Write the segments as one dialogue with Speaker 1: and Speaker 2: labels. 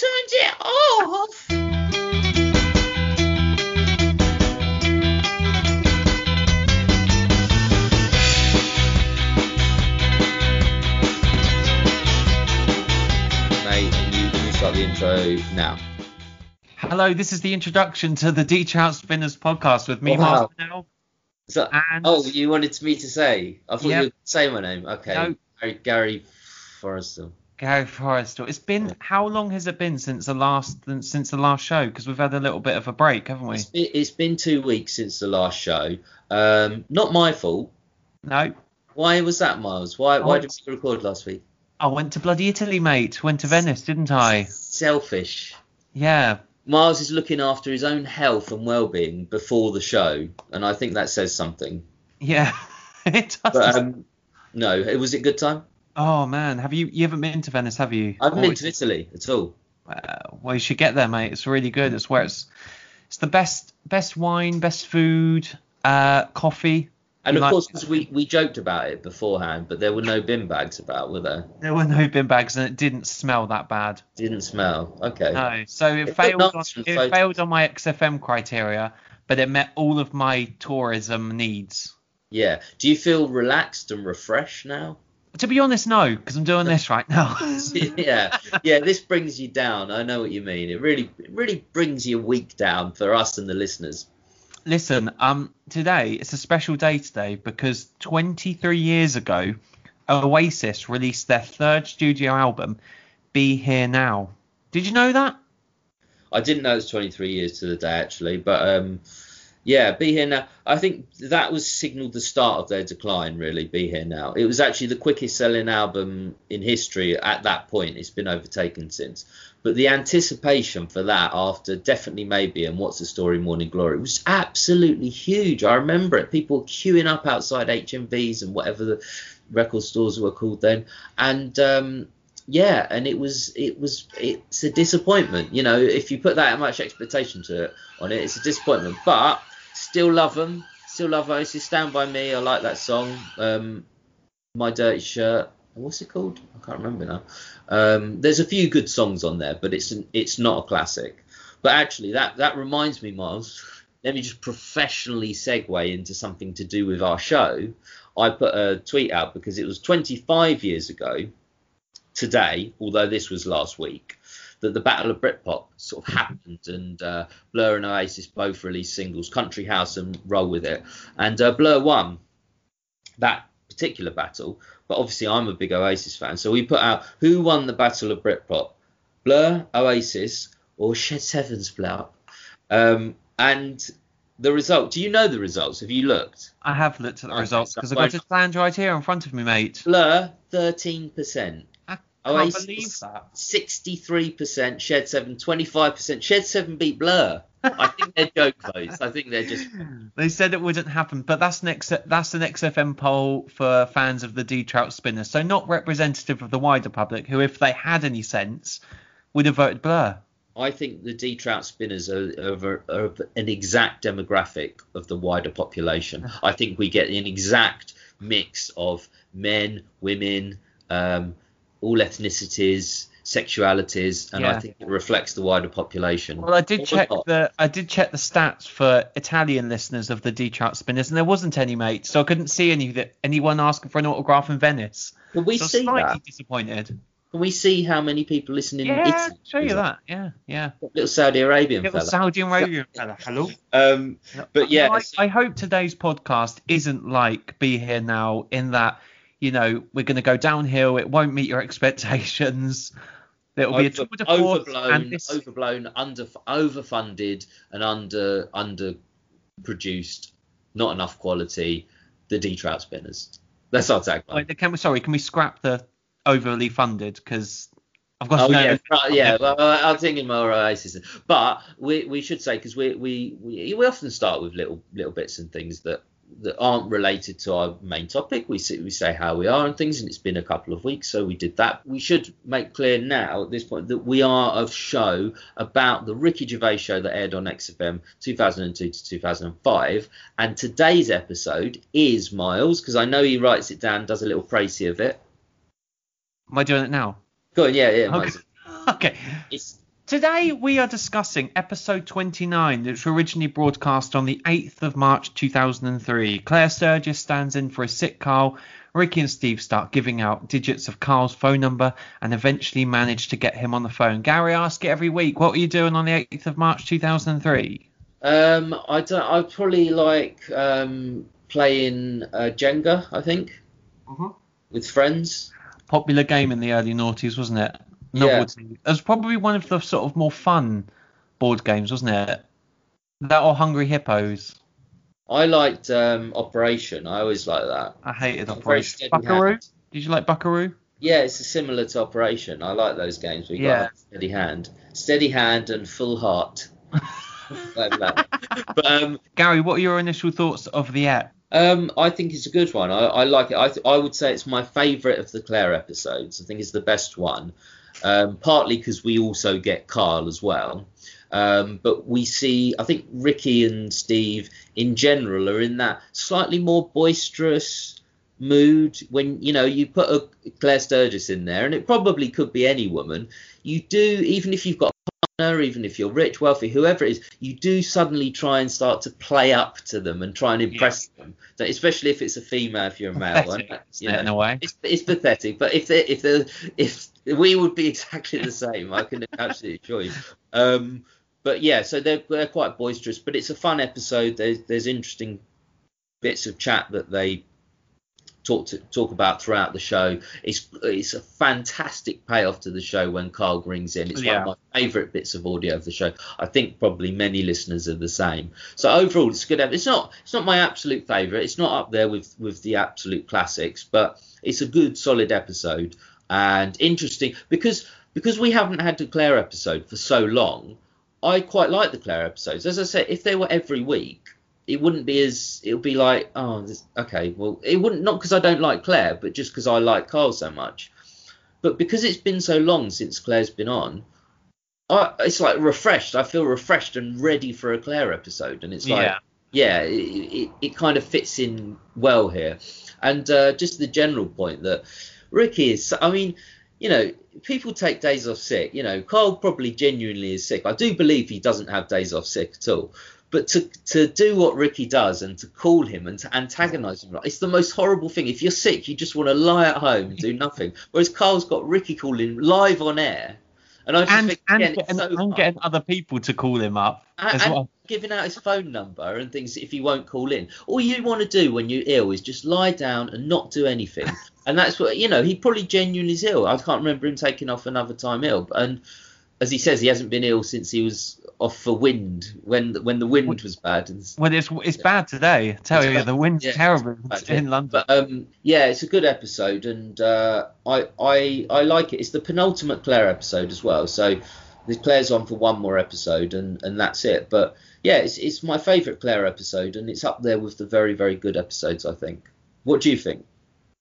Speaker 1: turned it off. Mate, you, you start the intro now.
Speaker 2: Hello, this is the introduction to the De Trout Spinners podcast with me,
Speaker 1: Wow.
Speaker 2: Mark Snell.
Speaker 1: So,
Speaker 2: And-
Speaker 1: oh, you wanted me to say? I thought
Speaker 2: Yep.
Speaker 1: you would say my name. Okay.
Speaker 2: No.
Speaker 1: Gary, Gary Forrestal.
Speaker 2: Gary Forrestal. It's been how long has it been since the last since the last show? Because we've had a little bit of a break, haven't we?
Speaker 1: It's been, it's been two weeks since the last show. Um, not my fault.
Speaker 2: No,
Speaker 1: Why was that, Miles? Why why
Speaker 2: Oh,
Speaker 1: did we record last week?
Speaker 2: I went to bloody Italy, mate. Went to Venice, didn't I?
Speaker 1: Selfish.
Speaker 2: Yeah.
Speaker 1: Miles is looking after his own health and well-being before the show, and I think that says something.
Speaker 2: Yeah. it does.
Speaker 1: But um, no, it was it a good time?
Speaker 2: Oh man, have you you haven't been to Venice, have you?
Speaker 1: I haven't been to Italy at all.
Speaker 2: Uh, well, you should get there, mate. It's really good. It's where it's it's the best best wine, best food, uh, coffee.
Speaker 1: And of
Speaker 2: like-
Speaker 1: course, 'cause we we joked about it beforehand, but there were no bin bags about, were there?
Speaker 2: There were no bin bags, and it didn't smell that bad.
Speaker 1: Didn't smell. Okay.
Speaker 2: No, so it,
Speaker 1: It
Speaker 2: failed. On, it
Speaker 1: photos.
Speaker 2: failed on my XFM criteria, but it met all of my tourism needs.
Speaker 1: Yeah. Do you feel relaxed and refreshed now?
Speaker 2: To be honest, no, because I'm doing this right now.
Speaker 1: yeah. Yeah. This brings you down. I know what you mean. It really, it really brings your week down for us and the listeners.
Speaker 2: Listen, um, today it's a special day today because 23 years ago, Oasis released their third studio album, "Be Here Now." Did you know that?
Speaker 1: I didn't know it was 23 years to the day actually, but um, yeah, Be Here Now. I think that was signalled the start of their decline. Really, Be Here Now. It was actually the quickest selling album in history at that point. It's been overtaken since, but the anticipation for that after definitely maybe and What's the Story, Morning Glory was absolutely huge. I remember it. People queuing up outside HMVs and whatever the record stores were called then, and um, yeah, and it was it was it's a disappointment. You know, if you put that much expectation to it on it, it's a disappointment. But still love them, still love Oasis. Stand by Me, I like that song. Um, My Dirty Shirt. What's it called? I can't remember now. Um, there's a few good songs on there, but it's it's not a classic. But actually, that that reminds me, Miles. Let me just professionally segue into something to do with our show. I put a tweet out because it was 25 years ago today, although this was last week, that the Battle of Britpop sort of happened, and uh, Blur and Oasis both released singles, Country House and Roll with It, and uh, Blur won that particular battle. But obviously, I'm a big Oasis fan, so we put out who won the Battle of Britpop, Blur, Oasis, or Shed Seven split up. Um, and the result, do you know the results? Have you looked?
Speaker 2: I have looked at the results because I've got it planned right here in front of me, mate.
Speaker 1: Blur, 13%.
Speaker 2: I can't
Speaker 1: Oasis.
Speaker 2: believe that.
Speaker 1: 63% Shed 7, 25%. Shed 7 beat Blur. I think they're joke votes. I think they're just.
Speaker 2: They said it wouldn't happen, but that's an X, that's an XFM poll for fans of the De Trout Spinners, so not representative of the wider public, who, if they had any sense, would have voted Blur.
Speaker 1: I think the De Trout spinners are, are, are an exact demographic of the wider population. I think we get an exact mix of men, women, um, all ethnicities, sexualities, and I think it reflects the wider population.
Speaker 2: Well, I did
Speaker 1: Or
Speaker 2: check
Speaker 1: not.
Speaker 2: the I did check the stats for Italian listeners of the De Trout Spinners, and there wasn't any, mate. So I couldn't see any that anyone asking for an autograph in Venice.
Speaker 1: Can we
Speaker 2: so
Speaker 1: see
Speaker 2: slightly
Speaker 1: that?
Speaker 2: disappointed.
Speaker 1: Can we see how many people listen in
Speaker 2: Yeah,
Speaker 1: Italy?
Speaker 2: show you that. Yeah, yeah.
Speaker 1: Little Saudi Arabian
Speaker 2: Little
Speaker 1: fella.
Speaker 2: Saudi Arabian fella. Hello.
Speaker 1: Um, but yeah,
Speaker 2: I, I hope today's podcast isn't like Be Here Now in that, you know, we're going to go downhill. It won't meet your expectations. It'll be a tour de force.
Speaker 1: overblown,
Speaker 2: this,
Speaker 1: overblown, under overfunded, and under under produced, not enough quality. The De Trout spinners. That's our tagline.
Speaker 2: wait, can we, sorry, can we scrap the overly funded? Because I've got
Speaker 1: Oh yeah, right, yeah. Well, I was thinking more Oasis, but we we should say because we, we we we often start with little little bits and things that that aren't related to our main topic. We say, we say how we are and things, and it's been a couple of weeks, so we did that. We should make clear now at this point that we are a show about the Ricky Gervais show that aired on XFM 2002 to 2005, and today's episode is Miles because I know he writes it down, does a little précis of it.
Speaker 2: Am I doing it now?
Speaker 1: Go on, yeah, yeah.
Speaker 2: Okay. Okay.
Speaker 1: It's
Speaker 2: Today we are discussing episode 29, which was originally broadcast on the 8th of March 2003. Claire Sturgess stands in for a sick Karl. Ricky and Steve start giving out digits of Karl's phone number and eventually manage to get him on the phone. Gary, I ask it every week, what were you doing on the 8th of March 2003?
Speaker 1: Um, I don't. I probably like um, playing uh, Jenga. I think
Speaker 2: Mhm.
Speaker 1: with friends.
Speaker 2: Popular game in the early noughties, wasn't it?
Speaker 1: Yeah.
Speaker 2: It was probably one of the sort of more fun board games, wasn't it? That or Hungry Hippos.
Speaker 1: I liked um, Operation. I always like that.
Speaker 2: I hated Operation. Buckaroo?
Speaker 1: hand.
Speaker 2: Did you like Buckaroo?
Speaker 1: Yeah, it's similar to Operation. I like those games. We
Speaker 2: Yeah.
Speaker 1: got steady hand, steady hand, and full heart. like. But um,
Speaker 2: Gary, what are your initial thoughts of the app?
Speaker 1: Um, I think it's a good one. I, I like it. I, th- I would say it's my favourite of the Claire episodes. I think it's the best one. Um, partly because we also get Karl as well. Um, but we see, I think Ricky and Steve in general are in that slightly more boisterous mood. When you know you put a Claire Sturgess in there, and it probably could be any woman. You do, even if you've got even if you're rich, wealthy, whoever it is, you do suddenly try and start to play up to them and try and impress them. That especially if it's a female, if you're a male, and, you
Speaker 2: isn't in a way.
Speaker 1: it's, it's pathetic. But if they if they if we would be exactly the same, I can absolutely assure you. Um, but yeah, so they're they're quite boisterous, but it's a fun episode. There's there's interesting bits of chat that they talk to talk about throughout the show. It's it's a fantastic payoff to the show when Karl rings in. It's
Speaker 2: Yeah.
Speaker 1: one of my favourite bits of audio of the show. I think probably many listeners are the same. So overall, it's a good. It's not it's not my absolute favourite. It's not up there with with the absolute classics, but it's a good solid episode and interesting because because we haven't had the Claire episode for so long. I quite like the Claire episodes. As I said, if they were every week, it wouldn't be as it would be like oh this, okay well it wouldn't not because I don't like Claire but just because I like Karl so much. But because it's been so long since Claire's been on I, it's like refreshed. I feel refreshed and ready for a Claire episode and it's like
Speaker 2: Yeah.
Speaker 1: yeah it, it, it kind of fits in well here. And uh, just the general point that Ricky is I mean you know people take days off sick. You know Karl probably genuinely is sick. I do believe he doesn't have days off sick at all but to to do what Ricky does and to call him and to antagonize him, it's the most horrible thing. If you're sick, you just want to lie at home and do nothing. Whereas Karl's got Ricky calling live on air, and I just
Speaker 2: And,
Speaker 1: think
Speaker 2: and,
Speaker 1: again,
Speaker 2: getting,
Speaker 1: so
Speaker 2: and getting other people to call him up
Speaker 1: And-
Speaker 2: as well.
Speaker 1: giving out his phone number and things if he won't call in. All you want to do when you're ill is just lie down and not do anything. and that's what you know. He probably genuinely is ill. I can't remember him taking off another time ill. And as he says, he hasn't been ill since he was off for wind when when the wind was bad. And
Speaker 2: Well, it's it's bad today. I tell
Speaker 1: It's
Speaker 2: you,
Speaker 1: bad.
Speaker 2: the wind's
Speaker 1: Yeah,
Speaker 2: terrible in
Speaker 1: yeah.
Speaker 2: London.
Speaker 1: But um, yeah, it's a good episode, and uh, I I I like it. It's the penultimate Claire episode as well, so the Claire's on for one more episode, and and that's it. But yeah, it's it's my favourite Claire episode, and it's up there with the very very good episodes. I think. What do you think?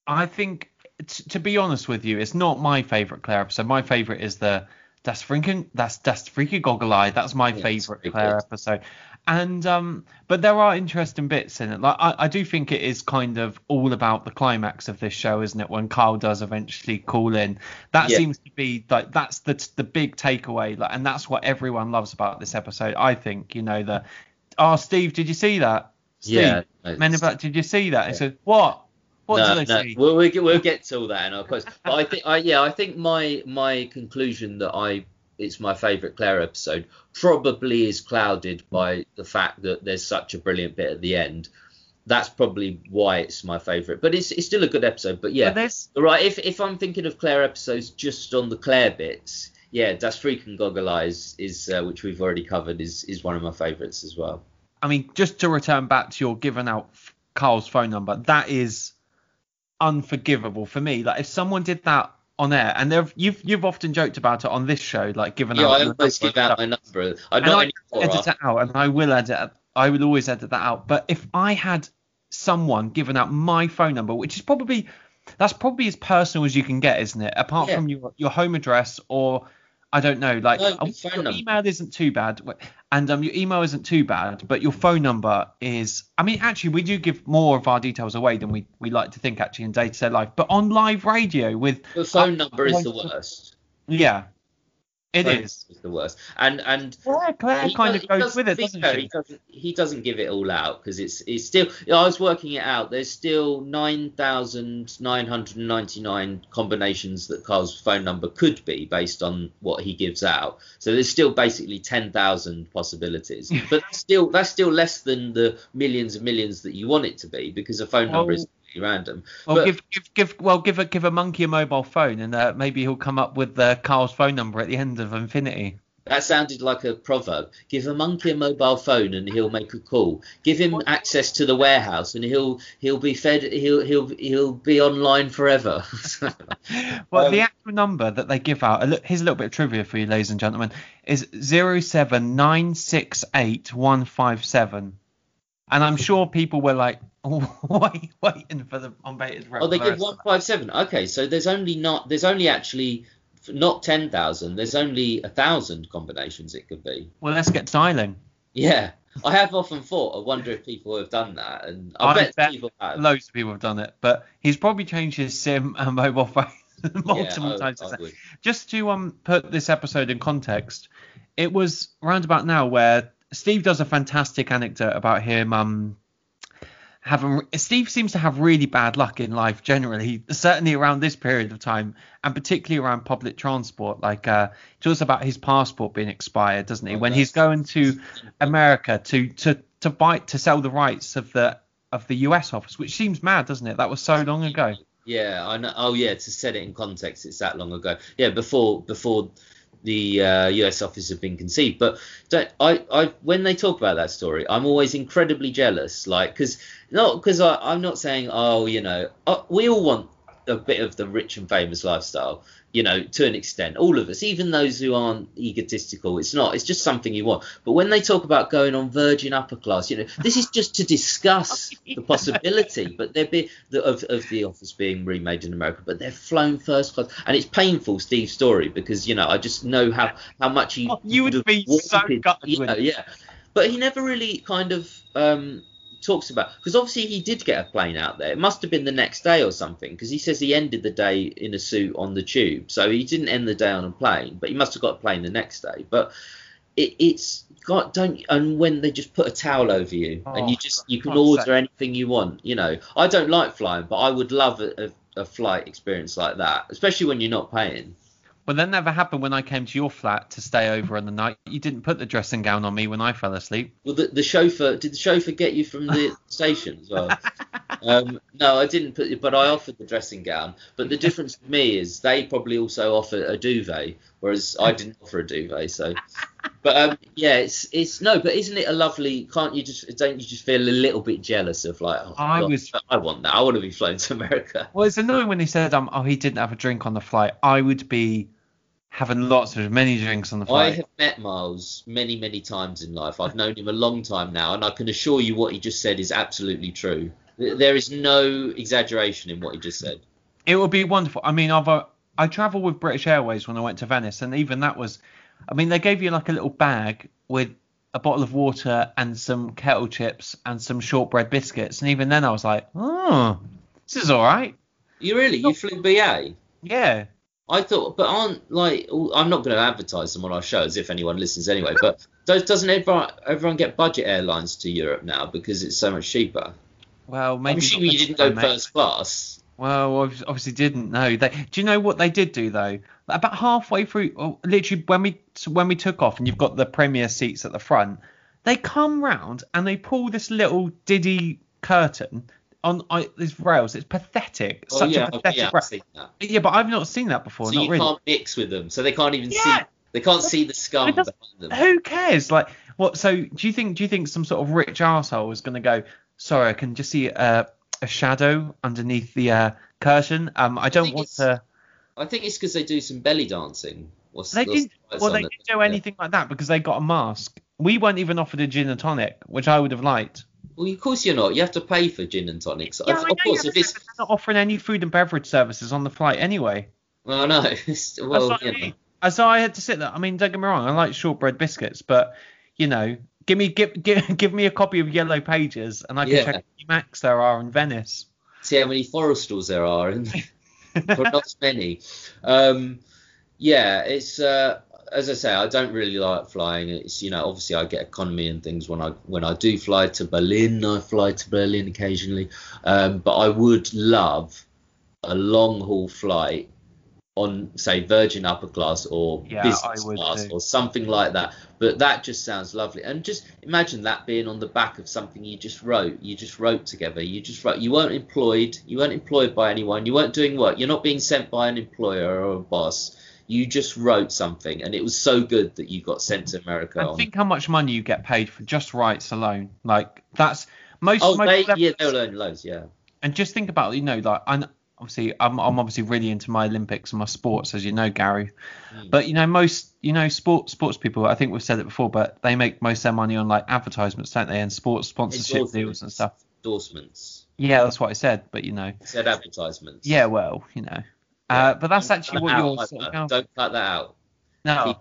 Speaker 2: I think, t- to be honest with you, it's not my favorite Claire episode. My favorite is the Das freaking that's Das freaky goggle eye. That's my
Speaker 1: Yeah,
Speaker 2: favorite Claire episode. And um, but there are interesting bits in it. Like I, I do think it is kind of all about the climax of this show, isn't it? When Karl does eventually call in, that
Speaker 1: Yeah.
Speaker 2: seems to be like that's the the big takeaway. Like, and that's what everyone loves about this episode. I think you know the. Oh, Steve, did you see that? Steve,
Speaker 1: Yeah,
Speaker 2: Men in Black, did you see that?
Speaker 1: Yeah.
Speaker 2: said, what? What
Speaker 1: no, no,
Speaker 2: see?
Speaker 1: we'll, we'll get we'll get to all that in our quotes. But I think I yeah I think my my conclusion that I it's my favourite Claire episode probably is clouded by the fact that there's such a brilliant bit at the end. That's probably why it's my favourite. But it's it's still a good episode. But yeah,
Speaker 2: But
Speaker 1: right. If if I'm thinking of Claire episodes just on the Claire bits, yeah, Das Freaking Goggle Eyes is uh, which we've already covered is is one of my favourites as well.
Speaker 2: I mean, just to return back to your giving out Karl's phone number, that is unforgivable for me. Like if someone did that on air, and there you've you've often joked about it on this show, like giving
Speaker 1: Yeah,
Speaker 2: out.
Speaker 1: I always give out my number. I
Speaker 2: And
Speaker 1: not
Speaker 2: I edit it out, and I will edit. I will always edit that out. But if I had someone giving out my phone number, which is probably that's probably as personal as you can get, isn't it? Apart
Speaker 1: Yeah.
Speaker 2: from your your home address or I don't know, like
Speaker 1: No, your number.
Speaker 2: email isn't too bad, and um your email isn't too bad, but your phone number is. I mean, actually, we do give more of our details away than we we like to think actually in day to day life, but on live radio with
Speaker 1: The phone
Speaker 2: Uh,
Speaker 1: number is the worst.
Speaker 2: yeah. It
Speaker 1: phone
Speaker 2: is.
Speaker 1: is the worst. And and
Speaker 2: Claire, Claire
Speaker 1: he
Speaker 2: kind
Speaker 1: does-
Speaker 2: of goes with it, doesn't
Speaker 1: fair,
Speaker 2: she?
Speaker 1: He doesn't. He doesn't give it all out because it's it's still. you know, I was working it out. There's still nine thousand nine hundred ninety nine combinations that Karl's phone number could be based on what he gives out. So there's still basically ten thousand possibilities. but that's still that's still less than the millions and millions that you want it to be because a phone number
Speaker 2: Well-
Speaker 1: is completely random.
Speaker 2: Well,
Speaker 1: But-
Speaker 2: give, give, give, well, give a, give a monkey a mobile phone, and uh, maybe he'll come up with uh, Karl's phone number at the end of Infinity.
Speaker 1: That sounded like a proverb. Give a monkey a mobile phone and he'll make a call. Give him access to the warehouse and he'll he'll be fed. He'll he'll he'll be online forever.
Speaker 2: Well,
Speaker 1: Um,
Speaker 2: the actual number that they give out, here's a little bit of trivia for you, ladies and gentlemen, is zero seven nine six eight one five seven, and I'm sure people were like, wait, waiting for the on bated breath.
Speaker 1: oh, they
Speaker 2: for the
Speaker 1: give
Speaker 2: rest
Speaker 1: one five seven. Okay, so there's only not there's only actually not ten thousand. There's only a thousand combinations it could be.
Speaker 2: Well, let's get dialing.
Speaker 1: Yeah, I have often thought. I wonder if people have done that, and I,
Speaker 2: I
Speaker 1: bet,
Speaker 2: bet
Speaker 1: people have.
Speaker 2: Loads of people have done it, but he's probably changed his SIM and mobile phone multiple
Speaker 1: yeah,
Speaker 2: times.
Speaker 1: I would.
Speaker 2: just to um put this episode in context, it was round about now where Steve does a fantastic anecdote about him um having Steve seems to have really bad luck in life generally, certainly around this period of time, and particularly around public transport. Like uh, he talks about his passport being expired, doesn't he?
Speaker 1: Oh,
Speaker 2: when he's going to America to to to buy to sell the rights of the of the US office, which seems mad, doesn't it? That was so long ago.
Speaker 1: Yeah, I know. Oh, yeah. To set it in context, it's that long ago. Yeah, before before the uh, U.S. office have been conceived. But I, I, when they talk about that story, I'm always incredibly jealous. Like, because not because I'm not saying, oh, you know, uh, we all want a bit of the rich and famous lifestyle. You know, to an extent, all of us, even those who aren't egotistical, it's not. It's just something you want. But when they talk about going on Virgin upper class, you know, this is just to discuss the possibility. But they're be, the, of of the office being remade in America, but they're flown first class, and it's painful. Steve's story because you know I just know how how much he
Speaker 2: Oh, you would be so gutted with it.
Speaker 1: yeah. But he never really kind of um talks about because obviously he did get a plane out there. It must have been the next day or something because he says he ended the day in a suit on the tube, so he didn't end the day on a plane, but he must have got a plane the next day. But it, it's got don't and when they just put a towel over you and
Speaker 2: Oh,
Speaker 1: you just you can order
Speaker 2: sake.
Speaker 1: anything you want. You know, I don't like flying, but I would love a, a, a flight experience like that, especially when you're not paying.
Speaker 2: Well, that never happened when I came to your flat to stay over in the night. You didn't put the dressing gown on me when I fell asleep.
Speaker 1: Well, the, the chauffeur did the chauffeur get you from the station as well? Um, no, I didn't put it, but I offered the dressing gown. But the difference with me is they probably also offer a duvet, whereas I didn't offer a duvet. So, but um, yeah, it's it's no, but isn't it a lovely? Can't you just don't you just feel a little bit jealous of like? Oh,
Speaker 2: I
Speaker 1: God,
Speaker 2: was-
Speaker 1: I want that. I want to be flown to America.
Speaker 2: Well, it's annoying when he said, um, "Oh, he didn't have a drink on the flight." I would be having lots of many drinks on the flight.
Speaker 1: I have met Miles many, many times in life. I've known him a long time now, and I can assure you what he just said is absolutely true. There is no exaggeration in what he just said.
Speaker 2: It would be wonderful. I mean, I've uh, I travelled with British Airways when I went to Venice, and even that was, I mean, they gave you like a little bag with a bottle of water and some kettle chips and some shortbread biscuits, and even then I was like, oh, this is all right.
Speaker 1: You really? You flew BA?
Speaker 2: Yeah.
Speaker 1: I thought, but aren't like I'm not going to advertise them on our show as if anyone listens anyway. But does, doesn't everyone everyone get budget airlines to Europe now because it's so much cheaper?
Speaker 2: Well, maybe.
Speaker 1: I'm assuming you didn't go
Speaker 2: mate.
Speaker 1: first class.
Speaker 2: Well, obvi- obviously didn't. No, they. Do you know what they did do though? About halfway through, oh, literally when we when we took off, and you've got the premier seats at the front, they come round and they pull this little diddy curtain on I, these rails. It's pathetic.
Speaker 1: Oh
Speaker 2: Such
Speaker 1: yeah,
Speaker 2: a pathetic.
Speaker 1: yeah, I've seen that.
Speaker 2: yeah, but I've not seen that before.
Speaker 1: So
Speaker 2: not
Speaker 1: you
Speaker 2: really.
Speaker 1: can't mix with them, so they can't even
Speaker 2: Yeah.
Speaker 1: see. They can't see the scum behind them.
Speaker 2: Who cares? Like, what? So, do you think? Do you think some sort of rich arsehole is going to go? Sorry, I can just see uh, a shadow underneath the uh, curtain. Um, I don't
Speaker 1: think
Speaker 2: want to.
Speaker 1: I think it's because they do some belly dancing. What's,
Speaker 2: They didn't. Well, they didn't do anything like that because they got a mask. We weren't even offered a gin and tonic, which I would have liked.
Speaker 1: Well, of course you're not. You have to pay for gin and tonics.
Speaker 2: Yeah,
Speaker 1: of,
Speaker 2: I know
Speaker 1: course, if it's
Speaker 2: they're not offering any food and beverage services on the flight anyway.
Speaker 1: well, no, well,
Speaker 2: what I
Speaker 1: you know.
Speaker 2: So I had to sit there. I mean, don't get me wrong, I like shortbread biscuits, but you know, give me give give, give me a copy of Yellow Pages, and I can
Speaker 1: Yeah.
Speaker 2: check how many Macs there are in Venice.
Speaker 1: see how many Forrestals there are, and not many. Um, yeah, it's uh, as I say, I don't really like flying. It's you know, obviously I get economy and things when I when I do fly to Berlin. I fly to Berlin occasionally, um, but I would love a long haul flight on say Virgin upper class or
Speaker 2: Yeah,
Speaker 1: business class
Speaker 2: too.
Speaker 1: or something like that. But that just sounds lovely. And just imagine that being on the back of something you just wrote. You just wrote together. You just wrote. You weren't employed. You weren't employed by anyone. You weren't doing work. You're not being sent by an employer or a boss. You just wrote something, and it was so good that you got sent to America.
Speaker 2: And
Speaker 1: on-
Speaker 2: think how much money you get paid for just rights alone. Like that's most.
Speaker 1: oh,
Speaker 2: most
Speaker 1: they,
Speaker 2: celebrities-
Speaker 1: yeah, they'll earn loads. Yeah.
Speaker 2: and just think about you know like I'm obviously I'm, I'm obviously really into my Olympics and my sports as you know Gary
Speaker 1: Mm.
Speaker 2: but you know most you know sports sports people I think we've said it before but they make most of their money on like advertisements don't they and sports sponsorship deals and stuff
Speaker 1: Endorsements.
Speaker 2: yeah that's what I said but you know
Speaker 1: I said advertisements.
Speaker 2: yeah well you know. Uh, but that's actually what you're sort of
Speaker 1: Don't cut that out.
Speaker 2: no
Speaker 1: keep-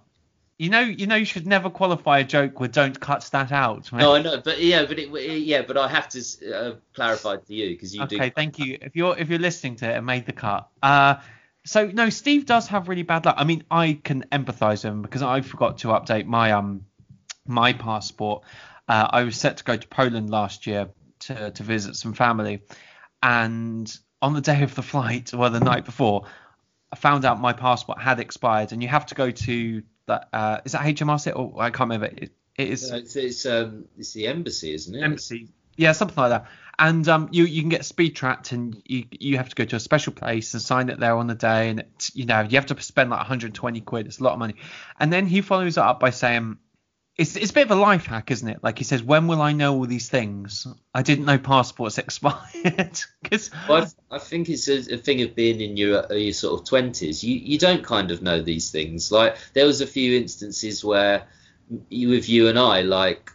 Speaker 2: you know you know you should never qualify a joke with don't cut that out mate.
Speaker 1: No, I know, but yeah, but it, yeah, but I have to uh, clarify to you because you do.
Speaker 2: Okay, thank you. If you're if you're listening to it and made the cut. Uh so no, Steve does have really bad luck. I mean, I can empathise with him because I forgot to update my um my passport. Uh, I was set to go to Poland last year to to visit some family, and on the day of the flight, well, the night before, I found out my passport had expired, and you have to go to that. Uh, is that HMRC or I can't remember. It, it is
Speaker 1: No, it's it's, um, it's the embassy, isn't it?
Speaker 2: embassy. Yeah, something like that. And um, you you can get speed tracked, and you you have to go to a special place and sign it there on the day, and it, you know you have to spend like 120 quid. It's a lot of money. And then he follows it up by saying, "It's it's a bit of a life hack, isn't it? Like he says, when will I know all these things? I didn't know passports expired because
Speaker 1: Well, I, think it's a, a thing of being in your, uh, your sort of twenties. You you don't kind of know these things. Like there was a few instances where you, with you and I, like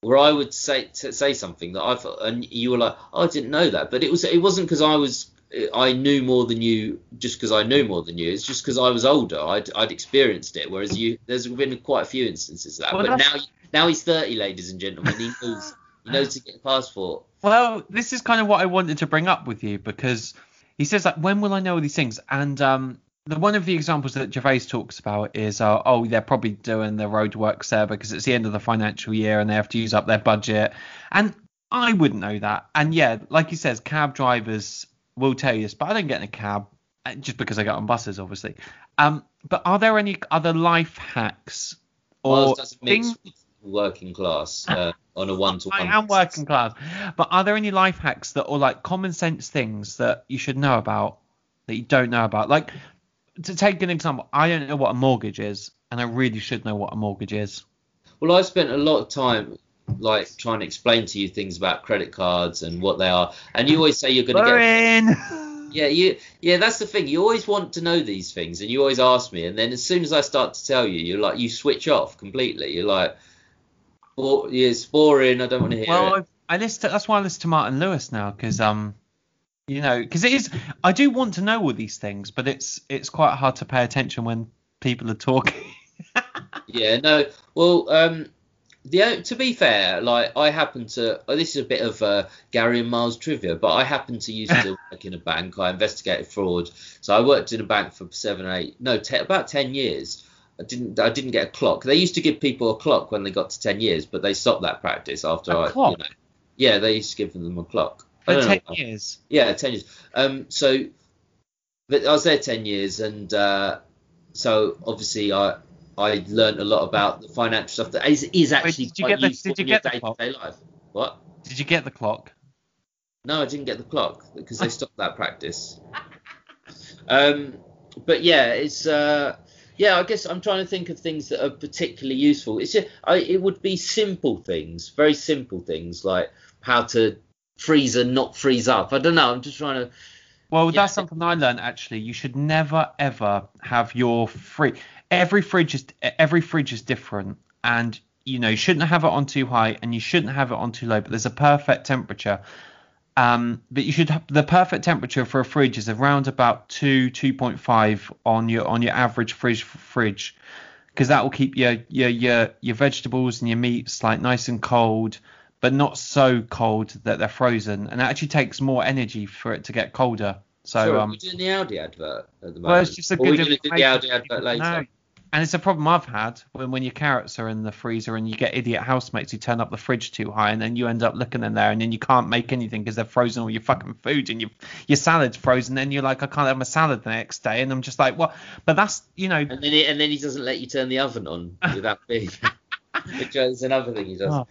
Speaker 1: where I would say say something that I thought, and you were like, oh, I didn't know that, but it was it wasn't because I was I knew more than you just because I knew more than you. It's just because I was older. I'd I'd experienced it. Whereas you, there's been quite a few instances of that.
Speaker 2: Well,
Speaker 1: but now now he's 30, ladies and gentlemen. He knows he knows to get a passport.
Speaker 2: Well, this is kind of what I wanted to bring up with you because he says like, when will I know all these things? And um, the one of the examples that Gervais talks about is, uh, oh, they're probably doing the roadworks there because it's the end of the financial year and they have to use up their budget. And I wouldn't know that. And yeah, like he says, cab drivers will tell you this, but I don't get in a cab uh, just because I get on buses, obviously. Um, but are there any other life hacks or
Speaker 1: Miles doesn't mix
Speaker 2: things?
Speaker 1: working class uh, on a one-to-one.
Speaker 2: I am working class. But are there any life hacks that or like common sense things that you should know about that you don't know about? Like to take an example, I don't know what a mortgage is, and I really should know what a mortgage is.
Speaker 1: Well, I've spent a lot of time like trying to explain to you things about credit cards and what they are, and you always say you're going to get.
Speaker 2: Boring.
Speaker 1: Yeah, you. Yeah, that's the thing. You always want to know these things, and you always ask me, and then as soon as I start to tell you, you're like, you switch off completely. You're like, well, yeah, it's boring. I don't want to hear
Speaker 2: Well,
Speaker 1: it.
Speaker 2: I, I listen. To, that's why I listen to Martin Lewis now because um, you know, because it is. I do want to know all these things, but it's it's quite hard to pay attention when people are talking.
Speaker 1: Yeah, no. Well, um, the to be fair, like I happen to. Oh, this is a bit of uh, Gary and Miles trivia, but I happen to used to work in a bank. I investigated fraud, so I worked in a bank for seven, eight, no, te- about ten years. I didn't. I didn't get a clock. They used to give people a clock when they got to ten years, but they stopped that practice after
Speaker 2: A
Speaker 1: I.
Speaker 2: clock?
Speaker 1: You know, yeah, they used to give them a clock.
Speaker 2: For
Speaker 1: don't know
Speaker 2: ten years.
Speaker 1: yeah, ten years. Um, so, but I was there ten years, and uh, so obviously I I learned a lot about the financial stuff that is, is actually
Speaker 2: did you
Speaker 1: quite
Speaker 2: get the-
Speaker 1: useful
Speaker 2: did you
Speaker 1: in
Speaker 2: get the clock?
Speaker 1: day-to-day life. What?
Speaker 2: Did you get the clock?
Speaker 1: No, I didn't get the clock because they stopped that practice. Um, but yeah, it's uh, yeah. I guess I'm trying to think of things that are particularly useful. It's just, I, it would be simple things, very simple things like how to freeze and not freeze up. I don't know. I'm just trying to.
Speaker 2: Well,
Speaker 1: Yeah.
Speaker 2: that's something I learned actually. You should never ever have your fridge. Every fridge is every fridge is different, and you know you shouldn't have it on too high and you shouldn't have it on too low. But there's a perfect temperature. Um, but you should have the perfect temperature for a fridge is around about two two point five on your on your average fridge fridge, because that will keep your your your your vegetables and your meats like nice and cold, but not so cold that they're frozen. And it actually takes more energy for it to get colder. So
Speaker 1: Sorry,
Speaker 2: um,
Speaker 1: we're doing the Audi advert at the moment.
Speaker 2: well, it's just a
Speaker 1: Or we're
Speaker 2: good
Speaker 1: going to do the Audi advert
Speaker 2: know. And it's a problem I've had when, when your carrots are in the freezer and you get idiot housemates who turn up the fridge too high and then you end up looking in there and then you can't make anything because they're frozen all your fucking food and your your salad's frozen. And you're like, I can't have my salad the next day. And I'm just like, what? But that's, you know.
Speaker 1: And then he, and then he doesn't let you turn the oven on without being. Which is another thing he does.
Speaker 2: Oh.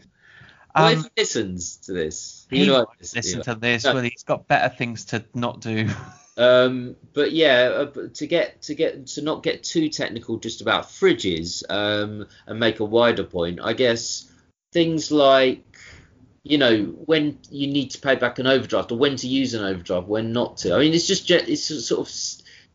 Speaker 1: If
Speaker 2: Um,
Speaker 1: he listens to this?
Speaker 2: he
Speaker 1: know,
Speaker 2: won't listen to this.
Speaker 1: No.
Speaker 2: Well, he's got better things to not do.
Speaker 1: Um, but yeah, uh, to get to get to not get too technical just about fridges um, and make a wider point, I guess things like you know when you need to pay back an overdraft or when to use an overdraft, when not to. I mean, it's just it's sort of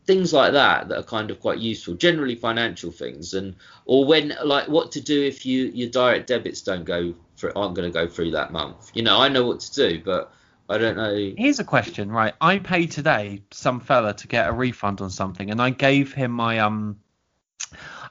Speaker 1: things like that that are kind of quite useful. Generally financial things and or when like what to do if you your direct debits don't go for aren't going to go through that month. You know, I know what to do, but I don't know.
Speaker 2: Here's a question, right? I paid today some fella to get a refund on something, and I gave him my um,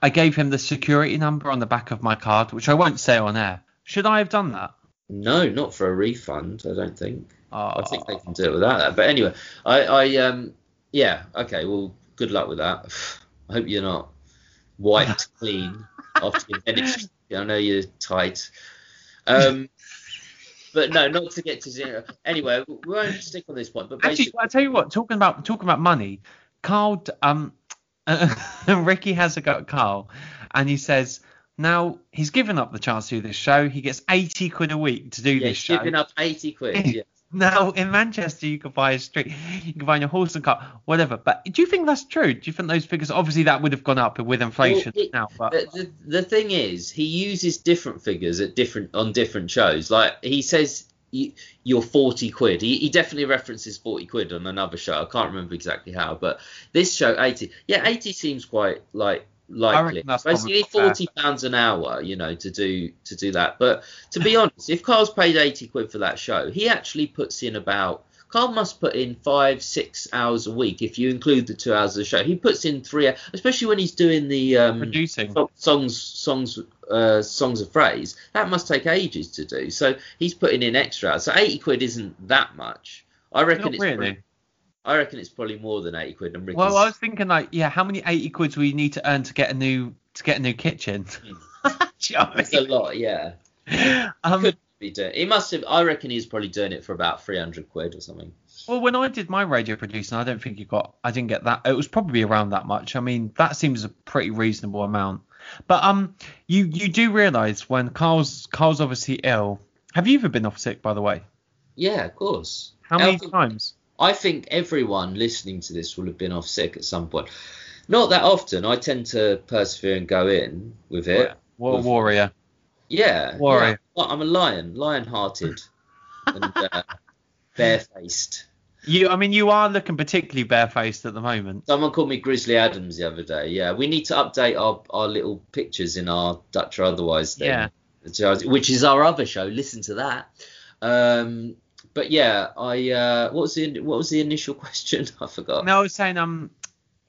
Speaker 2: I gave him the security number on the back of my card, which I won't say on air. Should I have done that?
Speaker 1: No, not for a refund. I don't think.
Speaker 2: Oh,
Speaker 1: I think they can do it without that. But anyway, I, I um, yeah, okay. Well, good luck with that. I hope you're not wiped clean after you've finished. I know you're tight. Um, but no, not to get to zero. Anyway, we won't stick on this point. But
Speaker 2: Actually,
Speaker 1: basically,
Speaker 2: I tell you what, talking about talking about money, Karl, um, Ricky has a go at Karl, and he says now he's given up the chance to do this show. He gets 80 quid a week to do
Speaker 1: yeah,
Speaker 2: this show.
Speaker 1: giving up 80 quid. Yeah.
Speaker 2: Now in Manchester you can buy a street, you can buy your horse and cart, whatever. But do you think that's true? Do you think those figures? Obviously that would have gone up with inflation
Speaker 1: Well, it-
Speaker 2: now, but
Speaker 1: the, the, the thing is, he uses different figures at different on different shows. Like he says, you, you're 40 quid. He, he definitely references 40 quid on another show. I can't remember exactly how, but this show 80. Yeah, 80 seems quite like likely.
Speaker 2: that's
Speaker 1: Basically, 40 pounds an hour, you know, to do to do that. But to be honest, if Karl's paid 80 quid for that show, he actually puts in about. Karl must put in five, six hours a week if you include the two hours of the show. He puts in three, especially when he's doing the um,
Speaker 2: producing.
Speaker 1: songs songs uh, songs of phrase that must take ages to do so he's putting in extra hours. so 80 quid isn't that much i reckon
Speaker 2: Not
Speaker 1: it's
Speaker 2: really.
Speaker 1: probably, i reckon it's probably more than 80 quid and Ricky's,
Speaker 2: Well, I was thinking like, yeah, how many 80 quids will you need to earn to get a new to get a new kitchen? I
Speaker 1: it's a lot yeah
Speaker 2: um,
Speaker 1: could be doing he must have i reckon he's probably doing it for about 300 quid or something
Speaker 2: Well, when I did my radio producing, I don't think you got. I didn't get that. It was probably around that much. I mean, that seems a pretty reasonable amount. But um, you you do realise when Karl's Karl's obviously ill. Have you ever been off sick, by the way?
Speaker 1: yeah of course
Speaker 2: How many
Speaker 1: think-
Speaker 2: times?
Speaker 1: I think everyone listening to this will have been off sick at some point not that often i tend to persevere and go in with it
Speaker 2: What a
Speaker 1: With-
Speaker 2: warrior.
Speaker 1: Yeah,
Speaker 2: Warrior.
Speaker 1: yeah. I'm a lion, lion-hearted, and uh, barefaced.
Speaker 2: You, I mean, you are looking particularly barefaced at the moment.
Speaker 1: Someone called me Grizzly Adams the other day. Yeah, we need to update our, our little pictures in our Dutch or otherwise thing,
Speaker 2: Yeah.
Speaker 1: which is our other show. Listen to that. Um, but yeah, I uh, what was the what was the initial question? I forgot.
Speaker 2: No, I was saying, um,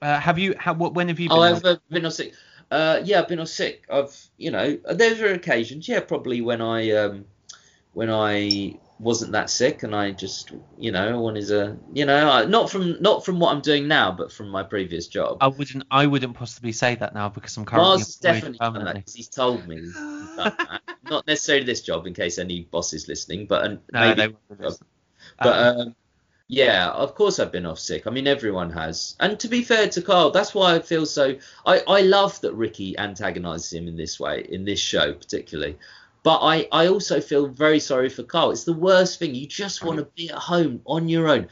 Speaker 2: uh, have you? How, what, when have you been?
Speaker 1: Oh. I've uh, been sick. Uh, yeah, I've been sick. I've, you know, there are occasions. Yeah, probably when I, um, when I wasn't that sick and I just, you know, one is a you know, not from not from what I'm doing now, but from my previous job.
Speaker 2: I wouldn't. I wouldn't possibly say that now because I'm currently
Speaker 1: Mars definitely done that
Speaker 2: permanently.
Speaker 1: 'cause he's told me. he's that. Not necessarily this job, in case any boss is listening, but uh,
Speaker 2: No,
Speaker 1: maybe
Speaker 2: they wouldn't.
Speaker 1: But
Speaker 2: Um,
Speaker 1: um, yeah, of course I've been off sick. I mean, everyone has. And to be fair to Karl, that's why I feel so. I, I love that Ricky antagonises him in this way, in this show particularly. But I, I also feel very sorry for Karl. It's the worst thing. You just want to be at home on your own.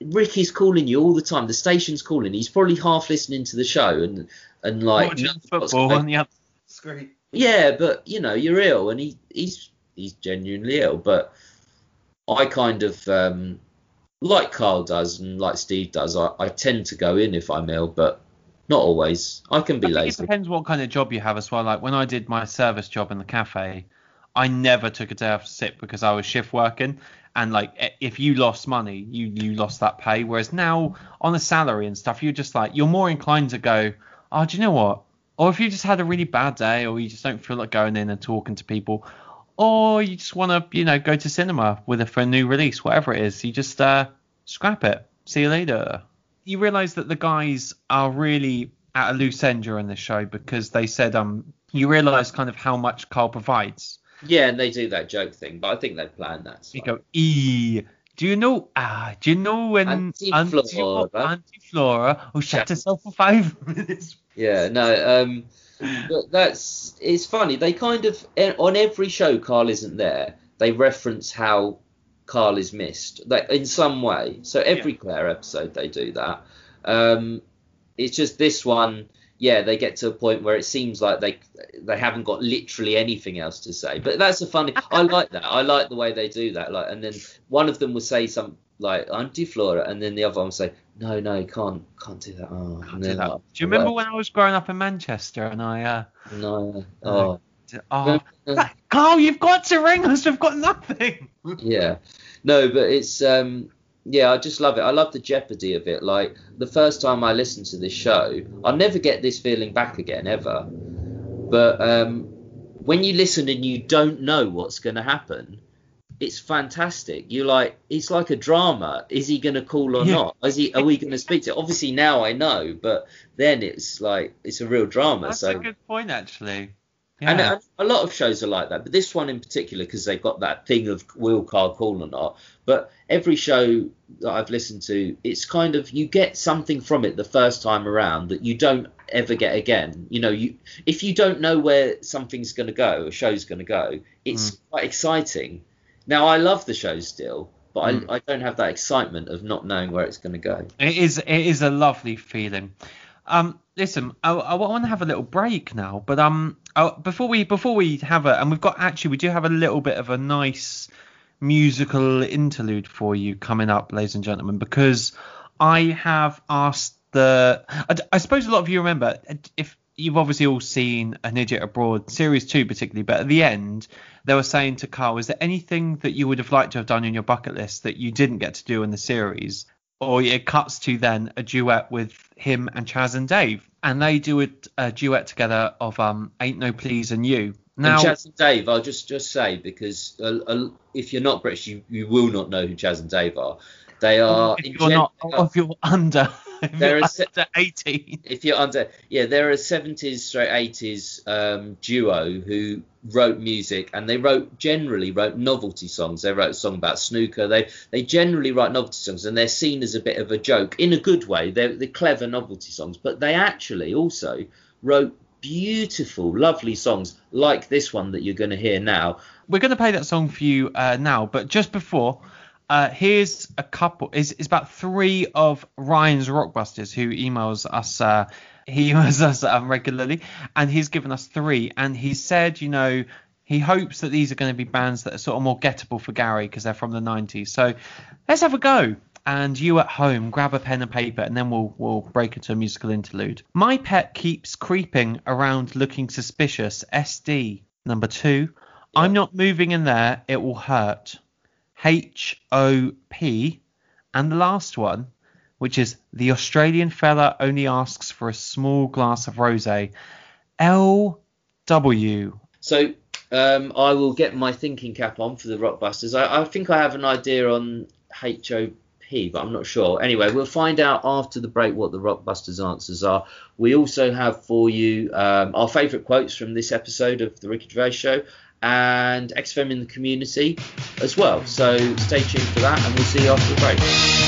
Speaker 1: Ricky's calling you all the time. The station's calling. He's probably half listening to the show and and like
Speaker 2: watching
Speaker 1: what's
Speaker 2: football on the other screen.
Speaker 1: Yeah, but you know, you're ill, and he he's he's genuinely ill. But I kind of um, like Karl does, and like Steve does. I, I tend to go in if I'm ill, but not always. I can be
Speaker 2: I think it depends what kind of job you have as well. Like when I did my service job in the cafe, I never took a day off sick because I was shift working. And like if you lost money, you you lost that pay. Whereas now on a salary and stuff, you're just like you're more inclined to go, oh, do you know what? Or if you just had a really bad day, or you just don't feel like going in and talking to people, or you just want to you know go to cinema with a for a new release, whatever it is, you just uh scrap it. See you later. You realise that the guys are really at a loose end during the show because they said um you realise kind of how much Karl provides.
Speaker 1: Yeah, and they do that joke thing, but I think they planned that.
Speaker 2: You go E. Do you know? Ah, do you know when
Speaker 1: Auntie
Speaker 2: Auntie
Speaker 1: Flora.
Speaker 2: Auntie Flora will shut
Speaker 1: Yeah.
Speaker 2: herself for five minutes?
Speaker 1: Yeah, no, um, but that's it's funny. They kind of on every show Karl isn't there. They reference how Karl is missed, like in some way. So every Claire episode they do that. Um, it's just this one. Yeah, they get to a point where it seems like they they haven't got literally anything else to say. But that's a funny. I like that. I like the way they do that. Like, and then one of them will say something like Auntie Flora, and then the other one will say, No, no, you can't, can't do that. Oh, and
Speaker 2: Do that.
Speaker 1: like,
Speaker 2: Do you remember
Speaker 1: well,
Speaker 2: when I was growing up in Manchester and I uh
Speaker 1: No. Oh.
Speaker 2: oh Karl, you've got to ring us. We've got nothing.
Speaker 1: yeah. No, but it's um yeah, I just love it. I love the jeopardy of it. Like the first time I listened to this show, I'll never get this feeling back again ever. But um when you listen and you don't know what's going to happen, it's fantastic. You like it's like a drama. Is he going to call or
Speaker 2: Yeah.
Speaker 1: not? Is he? Are we going to speak to? Obviously now I know, but then it's like it's a real drama.
Speaker 2: That's
Speaker 1: so
Speaker 2: a good point, actually. Yeah.
Speaker 1: and uh, a lot of shows are like that, but this one in particular because they've got that thing of will Karl call or not. But every show that I've listened to, it's kind of you get something from it the first time around that you don't ever get again. You know, you if you don't know where something's going to go, a show's going to go, it's quite exciting. Now I love the show still, but
Speaker 2: Mm.
Speaker 1: I, I don't have that excitement of not knowing where it's going to go.
Speaker 2: It is it is a lovely feeling. Um, listen, I, I want to have a little break now, but um, uh, before we before we have a and we've got actually we do have a little bit of a nice musical interlude for you coming up, ladies and gentlemen, because I have asked the I, I suppose a lot of you remember if you've obviously all seen An Idiot Abroad series two particularly, but at the end they were saying to Karl, is there anything that you would have liked to have done in your bucket list that you didn't get to do in the series? Or it cuts to then a duet with him and Chas and Dave, and they do a, a duet together of um Ain't No Pleasin' You. Now,
Speaker 1: and Chas and Dave, I'll just just say because uh, uh, if you're not British, you, you will not know who Chas and Dave are. They are
Speaker 2: if you're not, if you're under, if
Speaker 1: There
Speaker 2: you're
Speaker 1: is
Speaker 2: under 18,
Speaker 1: if you're under yeah they're a 70s straight 80s um, duo who wrote music and they wrote generally wrote novelty songs. They wrote a song about snooker. They they generally write novelty songs and they're seen as a bit of a joke in a good way. They're, they're clever novelty songs but they actually also wrote beautiful lovely songs like this one that you're going to hear now.
Speaker 2: We're going to play that song for you uh, now, but just before, uh, here's a couple. Is it's about three of Ryan's Rockbusters who emails us. Uh, he emails us um, regularly, and he's given us three. And he said, you know, he hopes that these are going to be bands that are sort of more gettable for Gary because they're from the 90s. So let's have a go. And you at home, grab a pen and paper, and then we'll we'll break into a musical interlude. My pet keeps creeping around, looking suspicious. SD number two. I'm not moving in there. It will hurt. H O P. And the last one, which is the Australian fella only asks for a small glass of rosé. L W.
Speaker 1: So um, I will get my thinking cap on for the Rockbusters. I, I think I have an idea on HOP, but I'm not sure. Anyway, we'll find out after the break what the Rockbusters answers are. We also have for you um, our favourite quotes from this episode of the Ricky Gervais Show and XFM in the community as well. So stay tuned for that, and we'll see you after the break.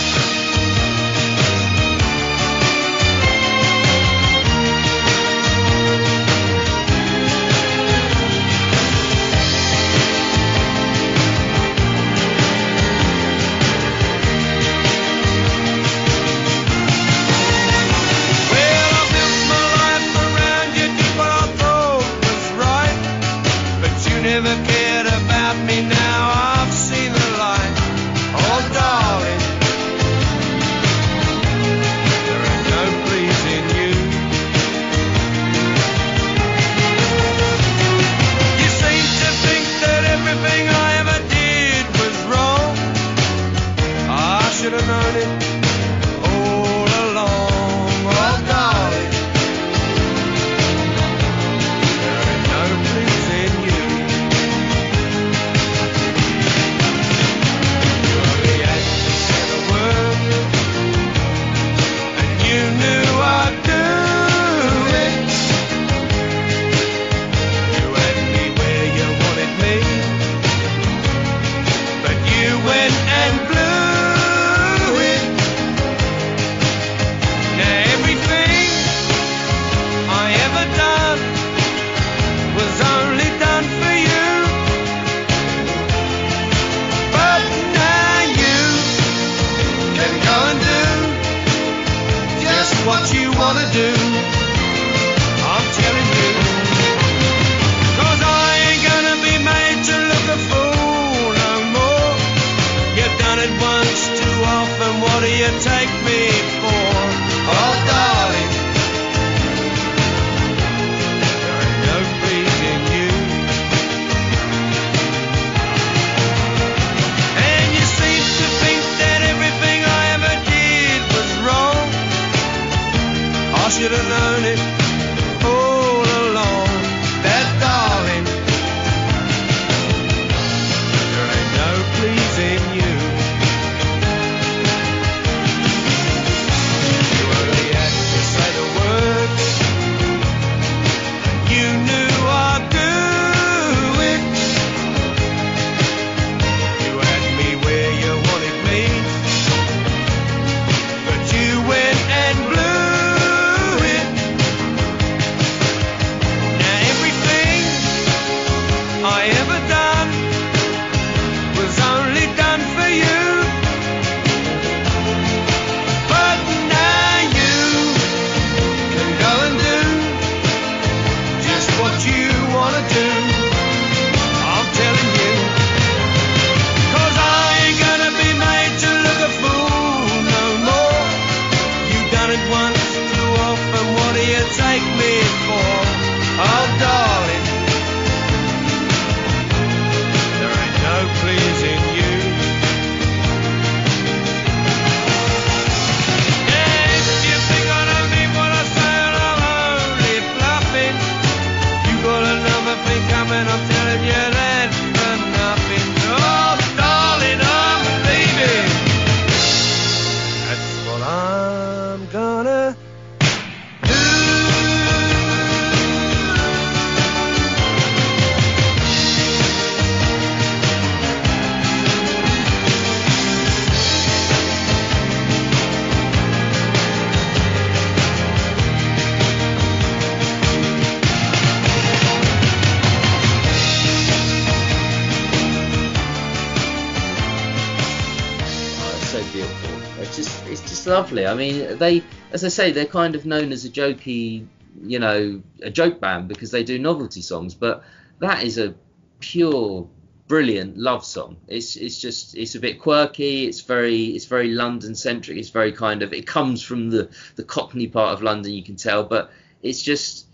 Speaker 1: Lovely. I mean, they as I say, they're kind of known as a jokey, you know, a joke band because they do novelty songs, but that is a pure brilliant love song. It's it's just it's a bit quirky, it's very it's very London centric, it's very kind of it comes from the the cockney part of London you can tell, but it's just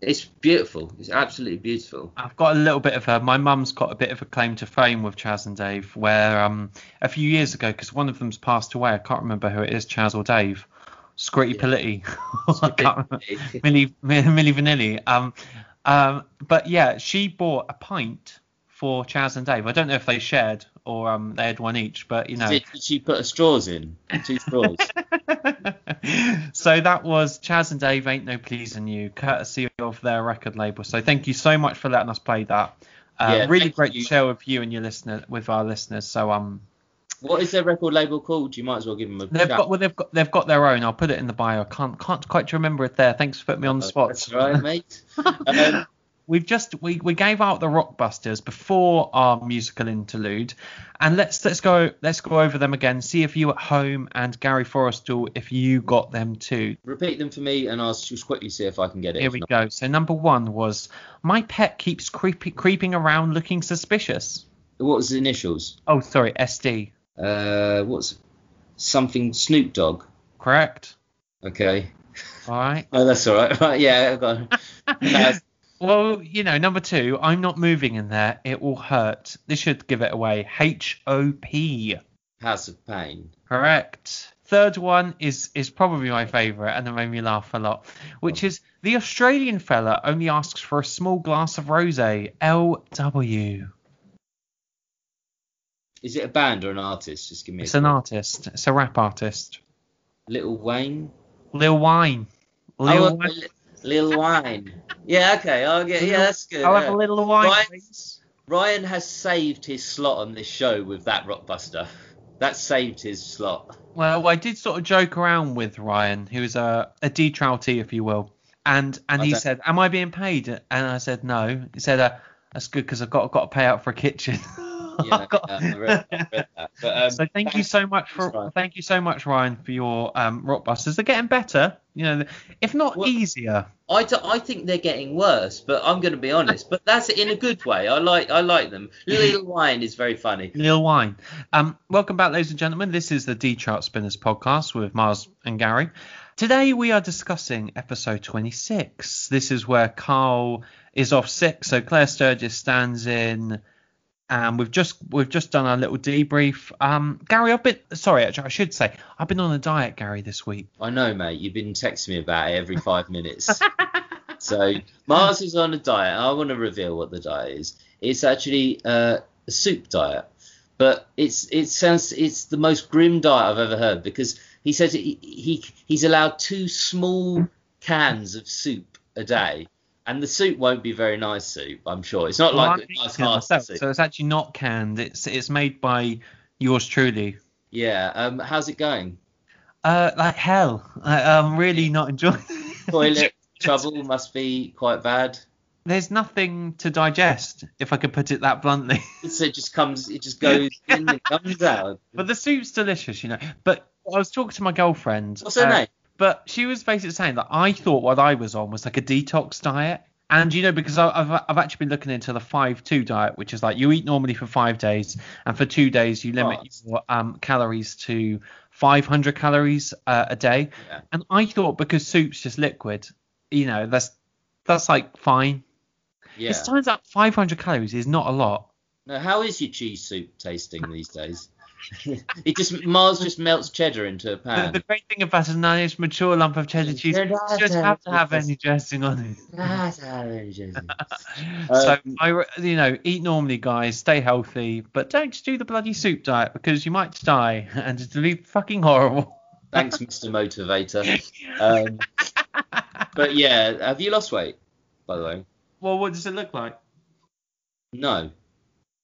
Speaker 1: it's beautiful. It's absolutely beautiful.
Speaker 2: I've got a little bit of a. My mum's got a bit of a claim to fame with Chas and Dave, where um a few years ago, because one of them's passed away, I can't remember who it is, Chas or Dave, Scritti
Speaker 1: Yeah.
Speaker 2: Politti, I can't remember. Milli Milli Vanilli. Um, um, but yeah, she bought a pint for Chas and Dave. I don't know if they shared or um they had one each, but you know.
Speaker 1: Did, did she put a straws in? Two straws.
Speaker 2: so that was Chas and Dave Ain't No Pleasin' You, courtesy of their record label. So thank you so much for letting us play that. Uh,
Speaker 1: Yeah,
Speaker 2: really great
Speaker 1: you.
Speaker 2: share with you and your listener with our listeners. So um
Speaker 1: what is their record label called? You might as well give them a
Speaker 2: they've
Speaker 1: shout.
Speaker 2: got well they've got they've got their own. I'll put it in the bio. Can't can't quite remember it there. Thanks for putting me on the spot.
Speaker 1: That's right, mate. Um,
Speaker 2: We've just we, we gave out the Rockbusters before our musical interlude, and let's let's go let's go over them again. See if you at home and Gary Forrestal if you got them too.
Speaker 1: repeat them for me, and I'll just quickly see if I can get it.
Speaker 2: Here we
Speaker 1: not-
Speaker 2: go. So number one was my pet keeps creepy, creeping around looking suspicious.
Speaker 1: What was the initials?
Speaker 2: Oh, sorry, SD.
Speaker 1: Uh, what's something Snoop Dogg?
Speaker 2: Correct.
Speaker 1: Okay.
Speaker 2: All right.
Speaker 1: Oh, that's all right. Right, yeah, I've got. No,
Speaker 2: Well, you know, number two, I'm not moving in there. It will hurt. This should give it away. H O P.
Speaker 1: House of Pain.
Speaker 2: Correct. Third one is is probably my favourite, and it made me laugh a lot, which is the Australian fella only asks for a small glass of rosé. L.W.
Speaker 1: Is it a band or an artist? Just give me.
Speaker 2: It's an artist. It's a rap artist.
Speaker 1: Little Wayne.
Speaker 2: Lil Wayne. Oh, Lil
Speaker 1: oh,
Speaker 2: Wine.
Speaker 1: Li- Lil Wine. Yeah, okay. I'll get. Yeah, that's good.
Speaker 2: I'll have a little wine,
Speaker 1: Ryan,
Speaker 2: please.
Speaker 1: Ryan has saved his slot on this show with that Rockbuster. That saved his slot.
Speaker 2: Well, I did sort of joke around with Ryan, who is a a De Trouty, if you will, and and
Speaker 1: I
Speaker 2: he
Speaker 1: don't-
Speaker 2: said, "Am I being paid?" And I said, "No." He said, uh, "That's good because I've got got to pay out for a kitchen."
Speaker 1: Yeah, yeah, I read, I read. But, um,
Speaker 2: so thank you so much for
Speaker 1: Ryan.
Speaker 2: thank you so much, Ryan, for your um, rockbusters. They're getting better, you know, if not
Speaker 1: Well-
Speaker 2: easier.
Speaker 1: I think they're getting worse, but I'm going to be honest. But that's in a good way. I like I like them. Little Wine is very funny.
Speaker 2: Lil Wine. Um, welcome back, ladies and gentlemen. This is the De Trout Spinners podcast with Mars and Gary. Today we are discussing episode 26. This is where Karl is off sick, so Claire Sturgess stands in. And we've just we've just done our little debrief. Um, Gary, I've been sorry, actually, I should say I've been on a diet, Gary, this week.
Speaker 1: I know, mate. You've been texting me about it every five minutes. so Mars is on a diet. I want to reveal what the diet is. It's actually uh, a soup diet, but it's it sounds it's the most grim diet I've ever heard because he says he, he he's allowed two small cans of soup a day. And the soup won't be very nice soup, I'm sure. It's not
Speaker 2: Well,
Speaker 1: like nice hard soup.
Speaker 2: so it's actually not canned. It's it's made by yours truly.
Speaker 1: Yeah. Um, how's it going?
Speaker 2: Uh, like hell. I, I'm really not enjoying.
Speaker 1: Toilet trouble must be quite bad.
Speaker 2: There's nothing to digest, if I could put it that bluntly.
Speaker 1: So it just comes, it just goes in and comes out.
Speaker 2: but the soup's delicious, you know. But I was talking to my girlfriend.
Speaker 1: What's her
Speaker 2: uh,
Speaker 1: name?
Speaker 2: But she was basically saying that I thought what I was on was like a detox diet. And you know, because I- I've I've actually been looking into the five two diet, which is like you eat normally for five days, and for two days you limit
Speaker 1: Right.
Speaker 2: your um, calories to 500 calories uh, a day.
Speaker 1: Yeah.
Speaker 2: And I thought because soup's just liquid, you know, that's that's like fine.
Speaker 1: Yeah.
Speaker 2: It turns out 500 calories is not a lot.
Speaker 1: Now, how is your cheese soup tasting these days? He just Mars just melts cheddar into a pan.
Speaker 2: the great thing about a nice mature lump of cheddar cheese, you
Speaker 1: it.
Speaker 2: have to have any dressing on it.
Speaker 1: That's how it is.
Speaker 2: so
Speaker 1: Um,
Speaker 2: I, you know, eat normally, guys. Stay healthy, but don't just do the bloody soup diet because you might die and it'll be fucking horrible.
Speaker 1: Thanks, Mr. Motivator. Um, but yeah, have you lost weight, by the way?
Speaker 2: well, what does it look like?
Speaker 1: No.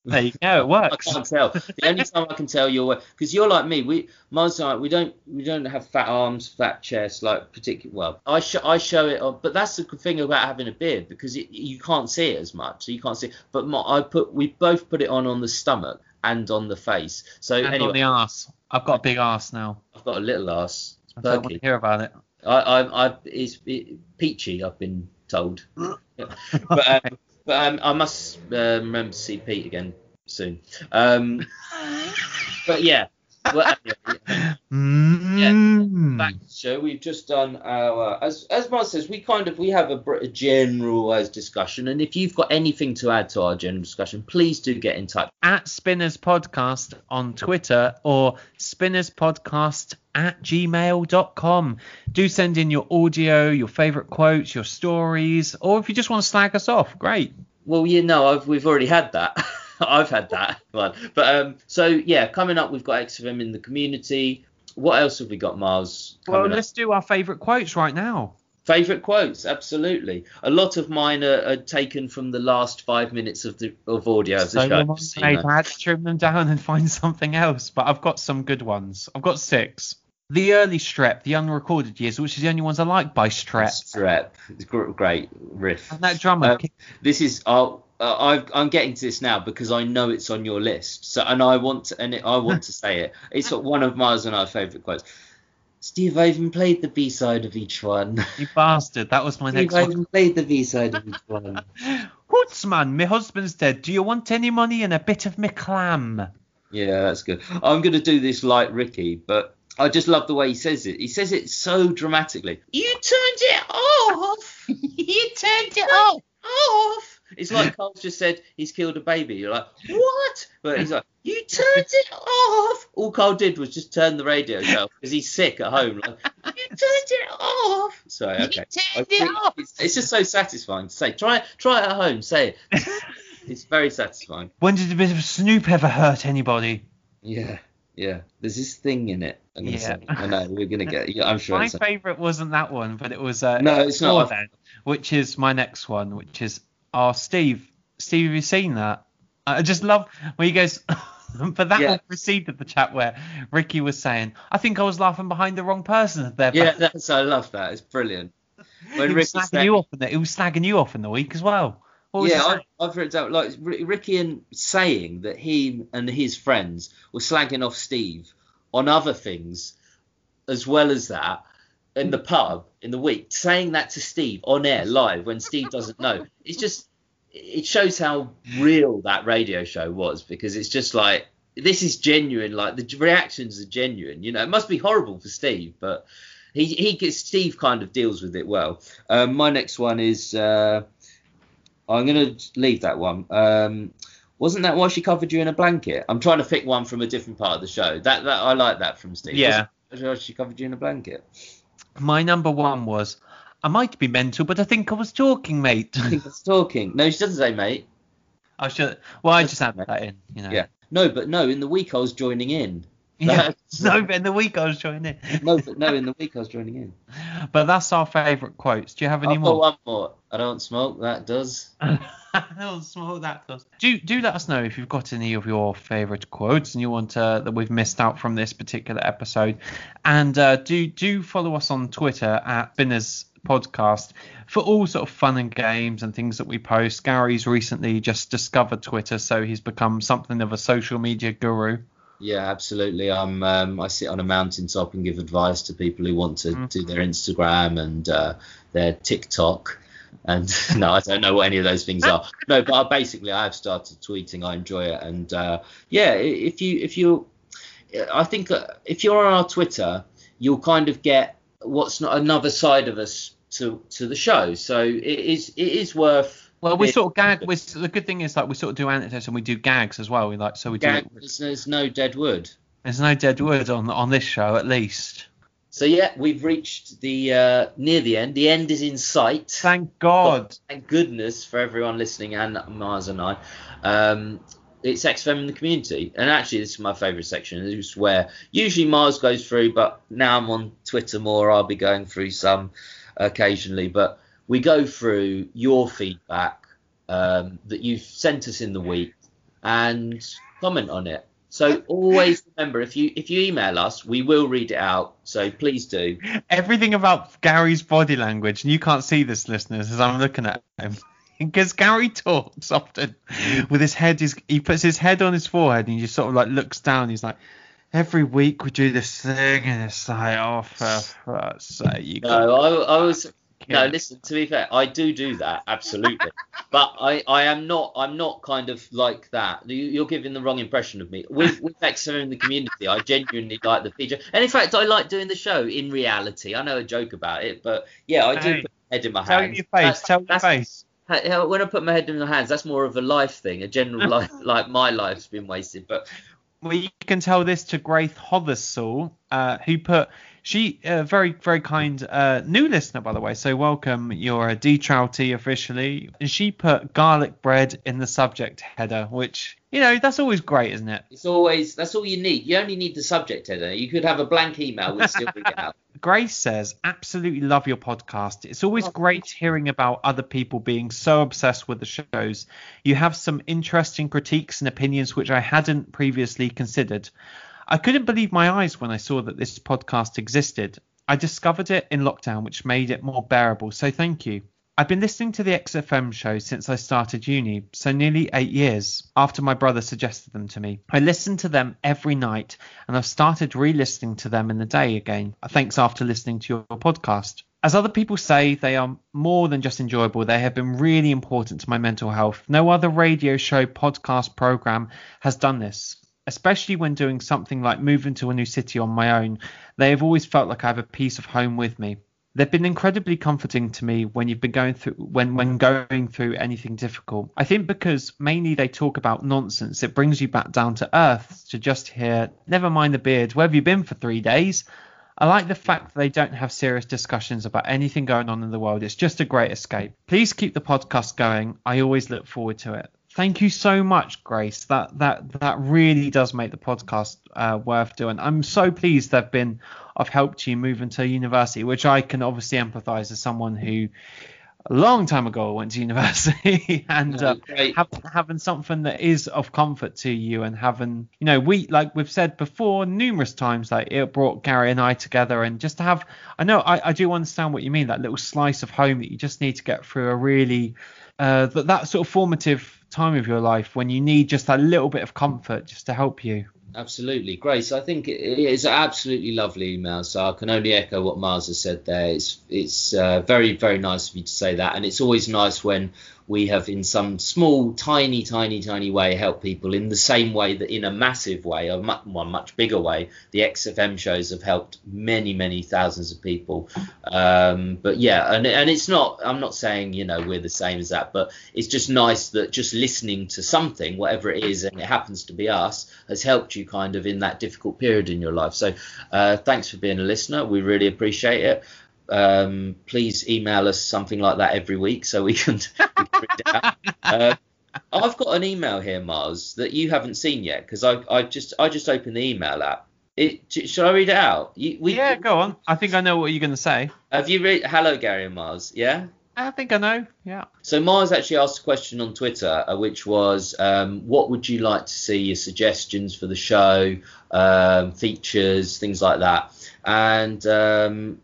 Speaker 2: There you go. It works.
Speaker 1: I can't tell. The only time I can tell you're because you're like me. We and I, we don't we don't have fat arms, fat chest, like particular. Well, I show I show it on, but that's the good thing about having a beard because it, you can't see it as much, so you can't see. It. But my, I put we both put it on on the stomach and on the face. So
Speaker 2: And
Speaker 1: anyway,
Speaker 2: on the arse. I've got a big ass now.
Speaker 1: I've got a little ass.
Speaker 2: I don't want to hear about it.
Speaker 1: I, I, I it's it, peachy. I've been told. but um, but um, I must uh, remember to see Pete again soon. Um, but yeah. Well, anyway,
Speaker 2: Mm.
Speaker 1: back to the show. We've just done our as as Mark says, we kind of we have a, br- a general as discussion, and if you've got anything to add to our general discussion, please do get in touch.
Speaker 2: At Spinners Podcast on Twitter or Spinners Podcast at gmail.com. Do send in your audio, your favourite quotes, your stories, or if you just want to slag us off, great.
Speaker 1: Well, you know, I've, we've already had that. I've had that one. But um, so yeah, coming up, we've got XFM in the community. What else have we got, Mars?
Speaker 2: Well, let's do our favourite quotes right now.
Speaker 1: Favorite quotes, absolutely. A lot of mine are, are taken from the last five minutes of the of audio of the
Speaker 2: So
Speaker 1: show.
Speaker 2: am I.
Speaker 1: just so.
Speaker 2: I had to trim them down and find something else, but I've got some good ones. I've got six. The early strep, the unrecorded years, which is the only ones I like by strep.
Speaker 1: Strep. It's great riff.
Speaker 2: And that drummer.
Speaker 1: Um, this is I'll, uh, I've, I'm getting to this now because I know it's on your list. So and I want to, and it, I want to say it. It's one of Mars and our favourite quotes. Steve, I even played the B side of each one.
Speaker 2: you bastard. That was my
Speaker 1: Steve,
Speaker 2: next
Speaker 1: I
Speaker 2: one.
Speaker 1: even played the B side of each one.
Speaker 2: Hoots, man, my husband's dead. Do you want any money and a bit of me clam?
Speaker 1: Yeah, that's good. I'm going to do this like Ricky, but I just love the way he says it. He says it so dramatically. You turned it off. you turned it off. Off. It's like Karl's just said he's killed a baby. You're like, what? But he's like, you turned it off. All Karl did was just turn the radio off because he's sick at home. Like, you turned it off. Sorry, okay. I think It's, it's just so satisfying to say. Try it. Try it at home. Say it. It's very satisfying.
Speaker 2: When did a bit of Snoop ever hurt anybody?
Speaker 1: Yeah, yeah. There's this thing in it. I'm gonna
Speaker 2: Yeah.
Speaker 1: say. I know we're gonna get. Yeah, I'm sure.
Speaker 2: My favourite wasn't that one, but it was uh,
Speaker 1: No, it's not.
Speaker 2: then, which is my next one, which is oh Steve. Steve, have you seen that? I just love when he goes. but that
Speaker 1: Yeah.
Speaker 2: preceded the chat where Ricky was saying, "I think I was laughing behind the wrong person." There,
Speaker 1: yeah, that's. I love that. It's brilliant. When
Speaker 2: he was
Speaker 1: Ricky
Speaker 2: slagging
Speaker 1: said,
Speaker 2: you off in the, he was slagging you off in the week as well.
Speaker 1: Yeah, I? I've written down like Ricky and saying that he and his friends were slagging off Steve on other things as well as that in the pub in the week, saying that to Steve on air live when Steve doesn't know. It's just it shows how real that radio show was because it's just like this is genuine. Like the reactions are genuine. You know, it must be horrible for Steve, but he he gets Steve kind of deals with it well. Um, my next one is. Uh, I'm going to leave that one. Um, wasn't that why she covered you in a blanket? I'm trying to pick one from a different part of the show. That that I like that from Steve.
Speaker 2: Yeah.
Speaker 1: Wasn't she covered you in a blanket.
Speaker 2: My number one was, I might be mental, but I think I was talking, mate.
Speaker 1: I think that's talking. No, she doesn't say mate.
Speaker 2: I should. Well, I just added that in. You know.
Speaker 1: Yeah. No, but no. In the week I was joining in.
Speaker 2: Yeah. No, but in the week I was joining in.
Speaker 1: No, but no. In the week I was joining in.
Speaker 2: But that's our favourite quotes. Do you have any
Speaker 1: I've got
Speaker 2: more?
Speaker 1: one more. I don't smoke. That does.
Speaker 2: That. Do do let us know if you've got any of your favourite quotes and you want uh, that we've missed out from this particular episode, and uh, do do follow us on Twitter at Spinners Podcast for all sort of fun and games and things that we post. Gary's recently just discovered Twitter, so he's become something of a social media guru.
Speaker 1: Yeah, absolutely. I'm. Um, I sit on a mountaintop and give advice to people who want to
Speaker 2: Mm-hmm.
Speaker 1: do their Instagram and uh, their TikTok. And no, I don't know what any of those things are. No, but I, basically, I have started tweeting. I enjoy it, and uh, yeah, if you if you, I think if you're on our Twitter, you'll kind of get what's not another side of us to to the show. So it is it is worth.
Speaker 2: Well, we sort of gag. We, the good thing is like we sort of do anecdotes and we do gags as well. We like so we do.
Speaker 1: There's, there's no dead wood.
Speaker 2: There's no dead wood on on this show, at least.
Speaker 1: So yeah, we've reached the uh, near the end. The end is in sight.
Speaker 2: Thank God.
Speaker 1: Thank goodness for everyone listening and Mars and I. Um, it's XFM in the community, and actually this is my favourite section. This is where usually Mars goes through, but now I'm on Twitter more. I'll be going through some occasionally, but we go through your feedback um, that you've sent us in the week and comment on it. So always remember, if you if you email us, we will read it out. So please do.
Speaker 2: Everything about Gary's body language, and you can't see this, listeners, as I'm looking at him. Because Gary talks often with his head, his, he puts his head on his forehead and he just sort of like looks down. He's like, every week we do this thing, and it's like, oh, for fuck's sake, you
Speaker 1: No, I, I was no.
Speaker 2: Yeah.
Speaker 1: Listen, to be fair, I do do that absolutely, but I, I am not I'm not kind of like that. You, you're giving the wrong impression of me. With with XFM in the community, I genuinely like the feature, and in fact, I like doing the show. In reality, I know a joke about it, but yeah, I do
Speaker 2: Hey,
Speaker 1: put my head in my
Speaker 2: Tell
Speaker 1: hands.
Speaker 2: your face, tell your face.
Speaker 1: When I put my head in my hands, that's more of a life thing, a general life, like my life's been wasted. But
Speaker 2: Well, you can tell this to Grace Hothersall, uh, who put she uh, very very kind uh, new listener by the way. So welcome, you're a De Trouty officially, and she put garlic bread in the subject header, which you know that's always great, isn't it?
Speaker 1: it's always that's all you need. You only need the subject header. You could have a blank email, we'd still read it out.
Speaker 2: Grace says, absolutely love your podcast. It's always
Speaker 1: Oh,
Speaker 2: great hearing about other people being so obsessed with the shows. You have some interesting critiques and opinions which I hadn't previously considered. I couldn't believe my eyes when I saw that this podcast existed. I discovered it in lockdown, which made it more bearable, so thank you. I've been listening to the XFM show since I started uni, so nearly eight years after my brother suggested them to me. I listen to them every night and I've started re listening to them in the day again, thanks after listening to your podcast. As other people say, they are more than just enjoyable, they have been really important to my mental health. No other radio show, podcast, program has done this. Especially when doing something like moving to a new city on my own, they have always felt like I have a piece of home with me. They've been incredibly comforting to me when you've been going through when when going through anything difficult. I think because mainly they talk about nonsense, it brings you back down to earth to just hear, never mind the beard, where have you been for three days? I like the fact that they don't have serious discussions about anything going on in the world. It's just a great escape. Please keep the podcast going. I always look forward to it. Thank you so much, Grace. That that that really does make the podcast uh, worth doing. I'm so pleased they've been. I've helped you move into university, which I can obviously empathise as someone who a long time ago went to university and uh, have, having something that is of comfort to you and having you know we like we've said before numerous times like it brought Gary and I together and just to have I know I, I do understand what you mean that little slice of home that you just need to get through a really uh, that that sort of formative time of your life when you need just a little bit of comfort just to help you.
Speaker 1: Absolutely, Grace. I think it is absolutely lovely email. So I can only echo what Mars has said there. It's it's uh, very very nice of you to say that, and it's always nice when we have, in some small, tiny, tiny, tiny way, helped people in the same way that in a massive way, a much, one much bigger way, the XFM shows have helped many many thousands of people. Um, but yeah, and and it's not. I'm not saying you know we're the same as that, but it's just nice that just listening to something, whatever it is, and it happens to be us, has helped you kind of in that difficult period in your life. So uh, thanks for being a listener. We really appreciate it. Um, please email us something like that every week so we can, we can it out. Uh, I've got an email here, Mars, that you haven't seen yet because I, I just I just opened the email app. It, should I read it out? You, we,
Speaker 2: yeah, go on. I think I know what you're going to say.
Speaker 1: Have you read? Hello, Gary and Mars. Yeah.
Speaker 2: I think I know. Yeah.
Speaker 1: So Mars actually asked a question on Twitter, uh, which was, um, what would you like to see? Your suggestions for the show, um, features, things like that. And um,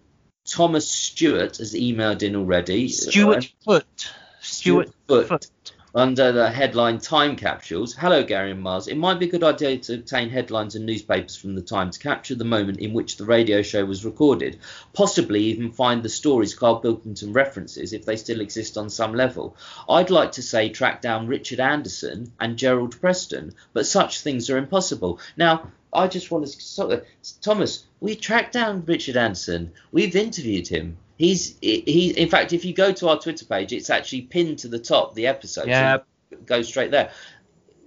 Speaker 1: Thomas Stewart has emailed in already.
Speaker 2: Stuart Foot. Stuart
Speaker 1: Foot.
Speaker 2: Foot.
Speaker 1: Under the headline Time Capsules. Hello, Gary and Mars. It might be a good idea to obtain headlines and newspapers from the time to capture the moment in which the radio show was recorded. Possibly even find the stories Karl Pilkington references if they still exist on some level. I'd like to say track down Richard Anderson and Gerald Preston, but such things are impossible. Now, I just want to of, Thomas, we tracked down Richard Anderson. We've interviewed him. He's he. In fact, if you go to our Twitter page, it's actually pinned to the top the episode.
Speaker 2: Yeah.
Speaker 1: So go straight there.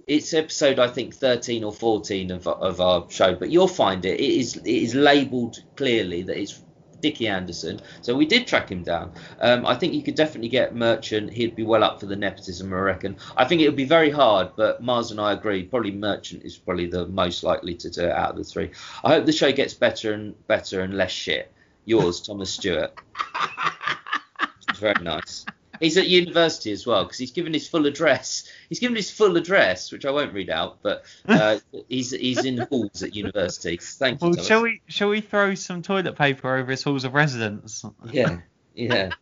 Speaker 1: it's episode I think 13 or 14 of, of our show, but you'll find it. It is it is labelled clearly that it's Dickie Anderson. So we did track him down. Um, I think you could definitely get Merchant. He'd be well up for the nepotism, I reckon. I think it would be very hard, but Mars and I agree. Probably Merchant is probably the most likely to do it out of the three. I hope the show gets better and better and less shit. Yours, Thomas Stewart. It's very nice. He's at university as well because he's given his full address. He's given his full address, which I won't read out, but uh, he's he's in halls at university. Thank you.
Speaker 2: Well, shall we shall we throw some toilet paper over his halls of residence?
Speaker 1: Yeah, yeah.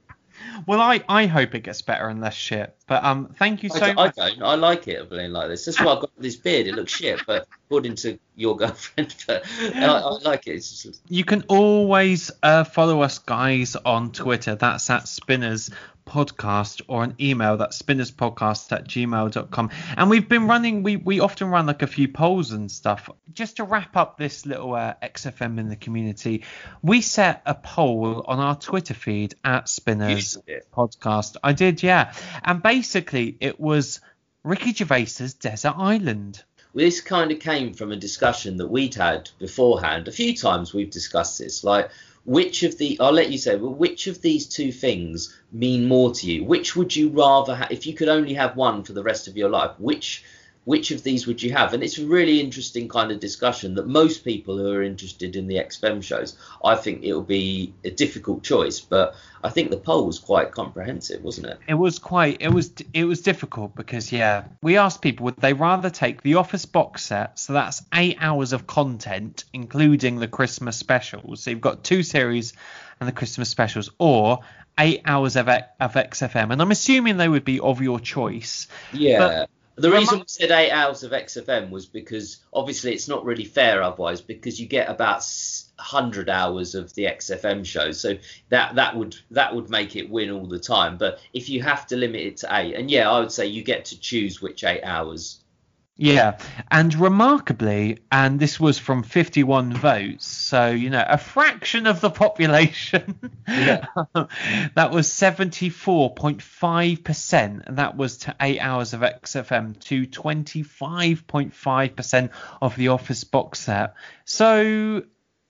Speaker 2: Well, I, I hope it gets better and less shit. But um, thank you so
Speaker 1: d- I
Speaker 2: much.
Speaker 1: I don't. I like it being like this. That's why I've got this beard. It looks shit, but according to your girlfriend, but I, I like it. Just,
Speaker 2: You can always uh, follow us, guys, on Twitter. That's at Spinners Podcast or an email that's spinnerspodcast at gmail.com. And we've been running, we, we often run like a few polls and stuff. Just to wrap up this little uh, XFM in the community, we set a poll on our Twitter feed at Spinners Podcast. I did, yeah. And basically, it was Ricky Gervais's Desert Island.
Speaker 1: this kind of came from a discussion that we'd had beforehand. A few times we've discussed this, like which of the I'll let you say, well, which of these two things mean more to you? Which would you rather if you could only have one for the rest of your life? Which which of these would you have? And it's a really interesting kind of discussion that most people who are interested in the XFM shows, I think it will be a difficult choice, but I think the poll was quite comprehensive, wasn't it?
Speaker 2: It was quite. It was. It was difficult because yeah, we asked people would they rather take the Office box set, so that's eight hours of content, including the Christmas specials. So you've got two series and the Christmas specials, or eight hours of of XFM. And I'm assuming they would be of your choice.
Speaker 1: Yeah. The reason we said eight hours of XFM was because obviously it's not really fair otherwise because you get about 100 hours of the XFM show. So that that would that would make it win all the time. But if you have to limit it to eight and yeah I would say you get to choose which eight hours
Speaker 2: Yeah, and remarkably, and this was from 51 votes, so you know a fraction of the population.
Speaker 1: Yeah.
Speaker 2: that was 74.5 percent, and that was to eight hours of XFM to 25.5 percent of the Office box set. So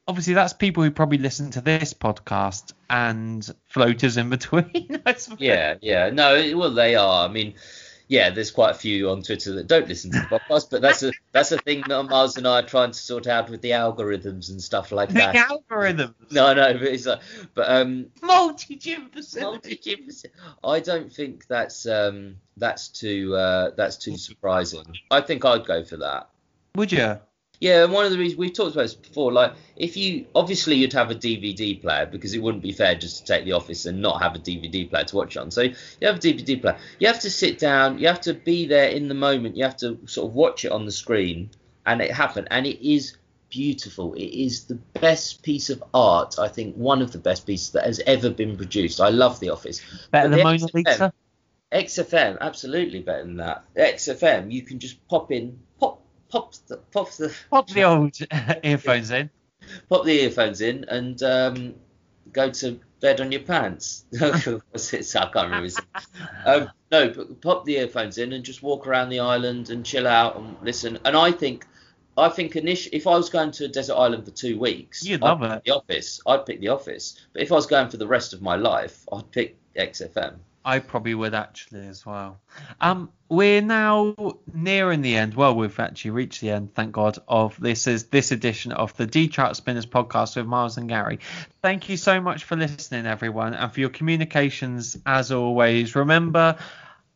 Speaker 2: obviously that's people who probably listen to this podcast and floaters in between. I
Speaker 1: yeah yeah no well they are I mean yeah there's quite a few on Twitter that don't listen to the podcast but that's a that's a thing that Mars and I are trying to sort out with the algorithms and stuff like
Speaker 2: The
Speaker 1: that
Speaker 2: algorithms.
Speaker 1: no no but it's like but um
Speaker 2: Multi gym.
Speaker 1: Multi-gym faci- I don't think that's um that's too uh that's too surprising. I think I'd go for that.
Speaker 2: Would you?
Speaker 1: Yeah, and one of the reasons we've talked about this before, like if you obviously you'd have a DVD player because it wouldn't be fair just to take the office and not have a DVD player to watch on. So you have a DVD player. You have to sit down, you have to be there in the moment, you have to sort of watch it on the screen and it happened and it is beautiful. It is the best piece of art, I think one of the best pieces that has ever been produced. I love The Office.
Speaker 2: Better
Speaker 1: But
Speaker 2: than Mona
Speaker 1: XFM
Speaker 2: Lisa?
Speaker 1: XFM, absolutely better than that. XFM, you can just pop in, pop, pop, the, pop the,
Speaker 2: Pop the old earphones in.
Speaker 1: pop the earphones in, and um, go to bed on your pants. What's it? I can't remember. um, no, but pop the earphones in and just walk around the island and chill out and listen. And I think, I think initially, if I was going to a desert island for two weeks,
Speaker 2: You'd
Speaker 1: I'd
Speaker 2: love it.
Speaker 1: The Office, I'd pick The Office. But if I was going for the rest of my life, I'd pick XFM.
Speaker 2: I probably would actually as well. Um, we're now nearing the end. Well, we've actually reached the end, thank God, of this is this edition of the De Trout Spinners podcast with Miles and Gary. Thank you so much for listening, everyone, and for your communications as always. Remember.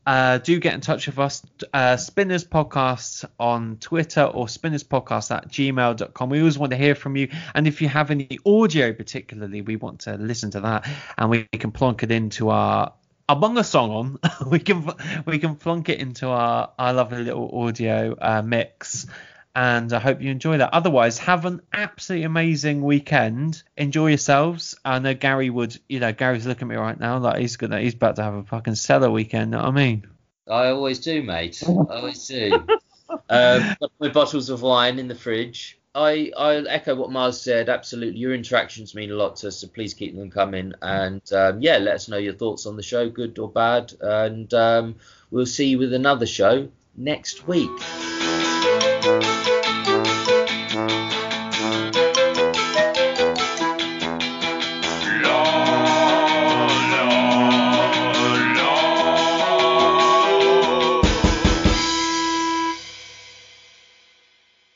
Speaker 2: Uh, do get in touch with us, uh, Spinners Podcast on Twitter or Spinners Podcast at gmail.com. We always want to hear from you. And if you have any audio, particularly, we want to listen to that and we can plonk it into our among a song on we can we can plonk it into our our lovely little audio uh, mix and I hope you enjoy that. Otherwise, have an absolutely amazing weekend. Enjoy yourselves. I know Gary would, you know, Gary's looking at me right now like he's gonna, he's about to have a fucking stellar weekend. Know what I mean?
Speaker 1: I always do, mate. I always do. um, got my bottles of wine in the fridge. I, I echo what Mars said. Absolutely, your interactions mean a lot to us, so please keep them coming. And um, yeah, let us know your thoughts on the show, good or bad. And um, we'll see you with another show next week.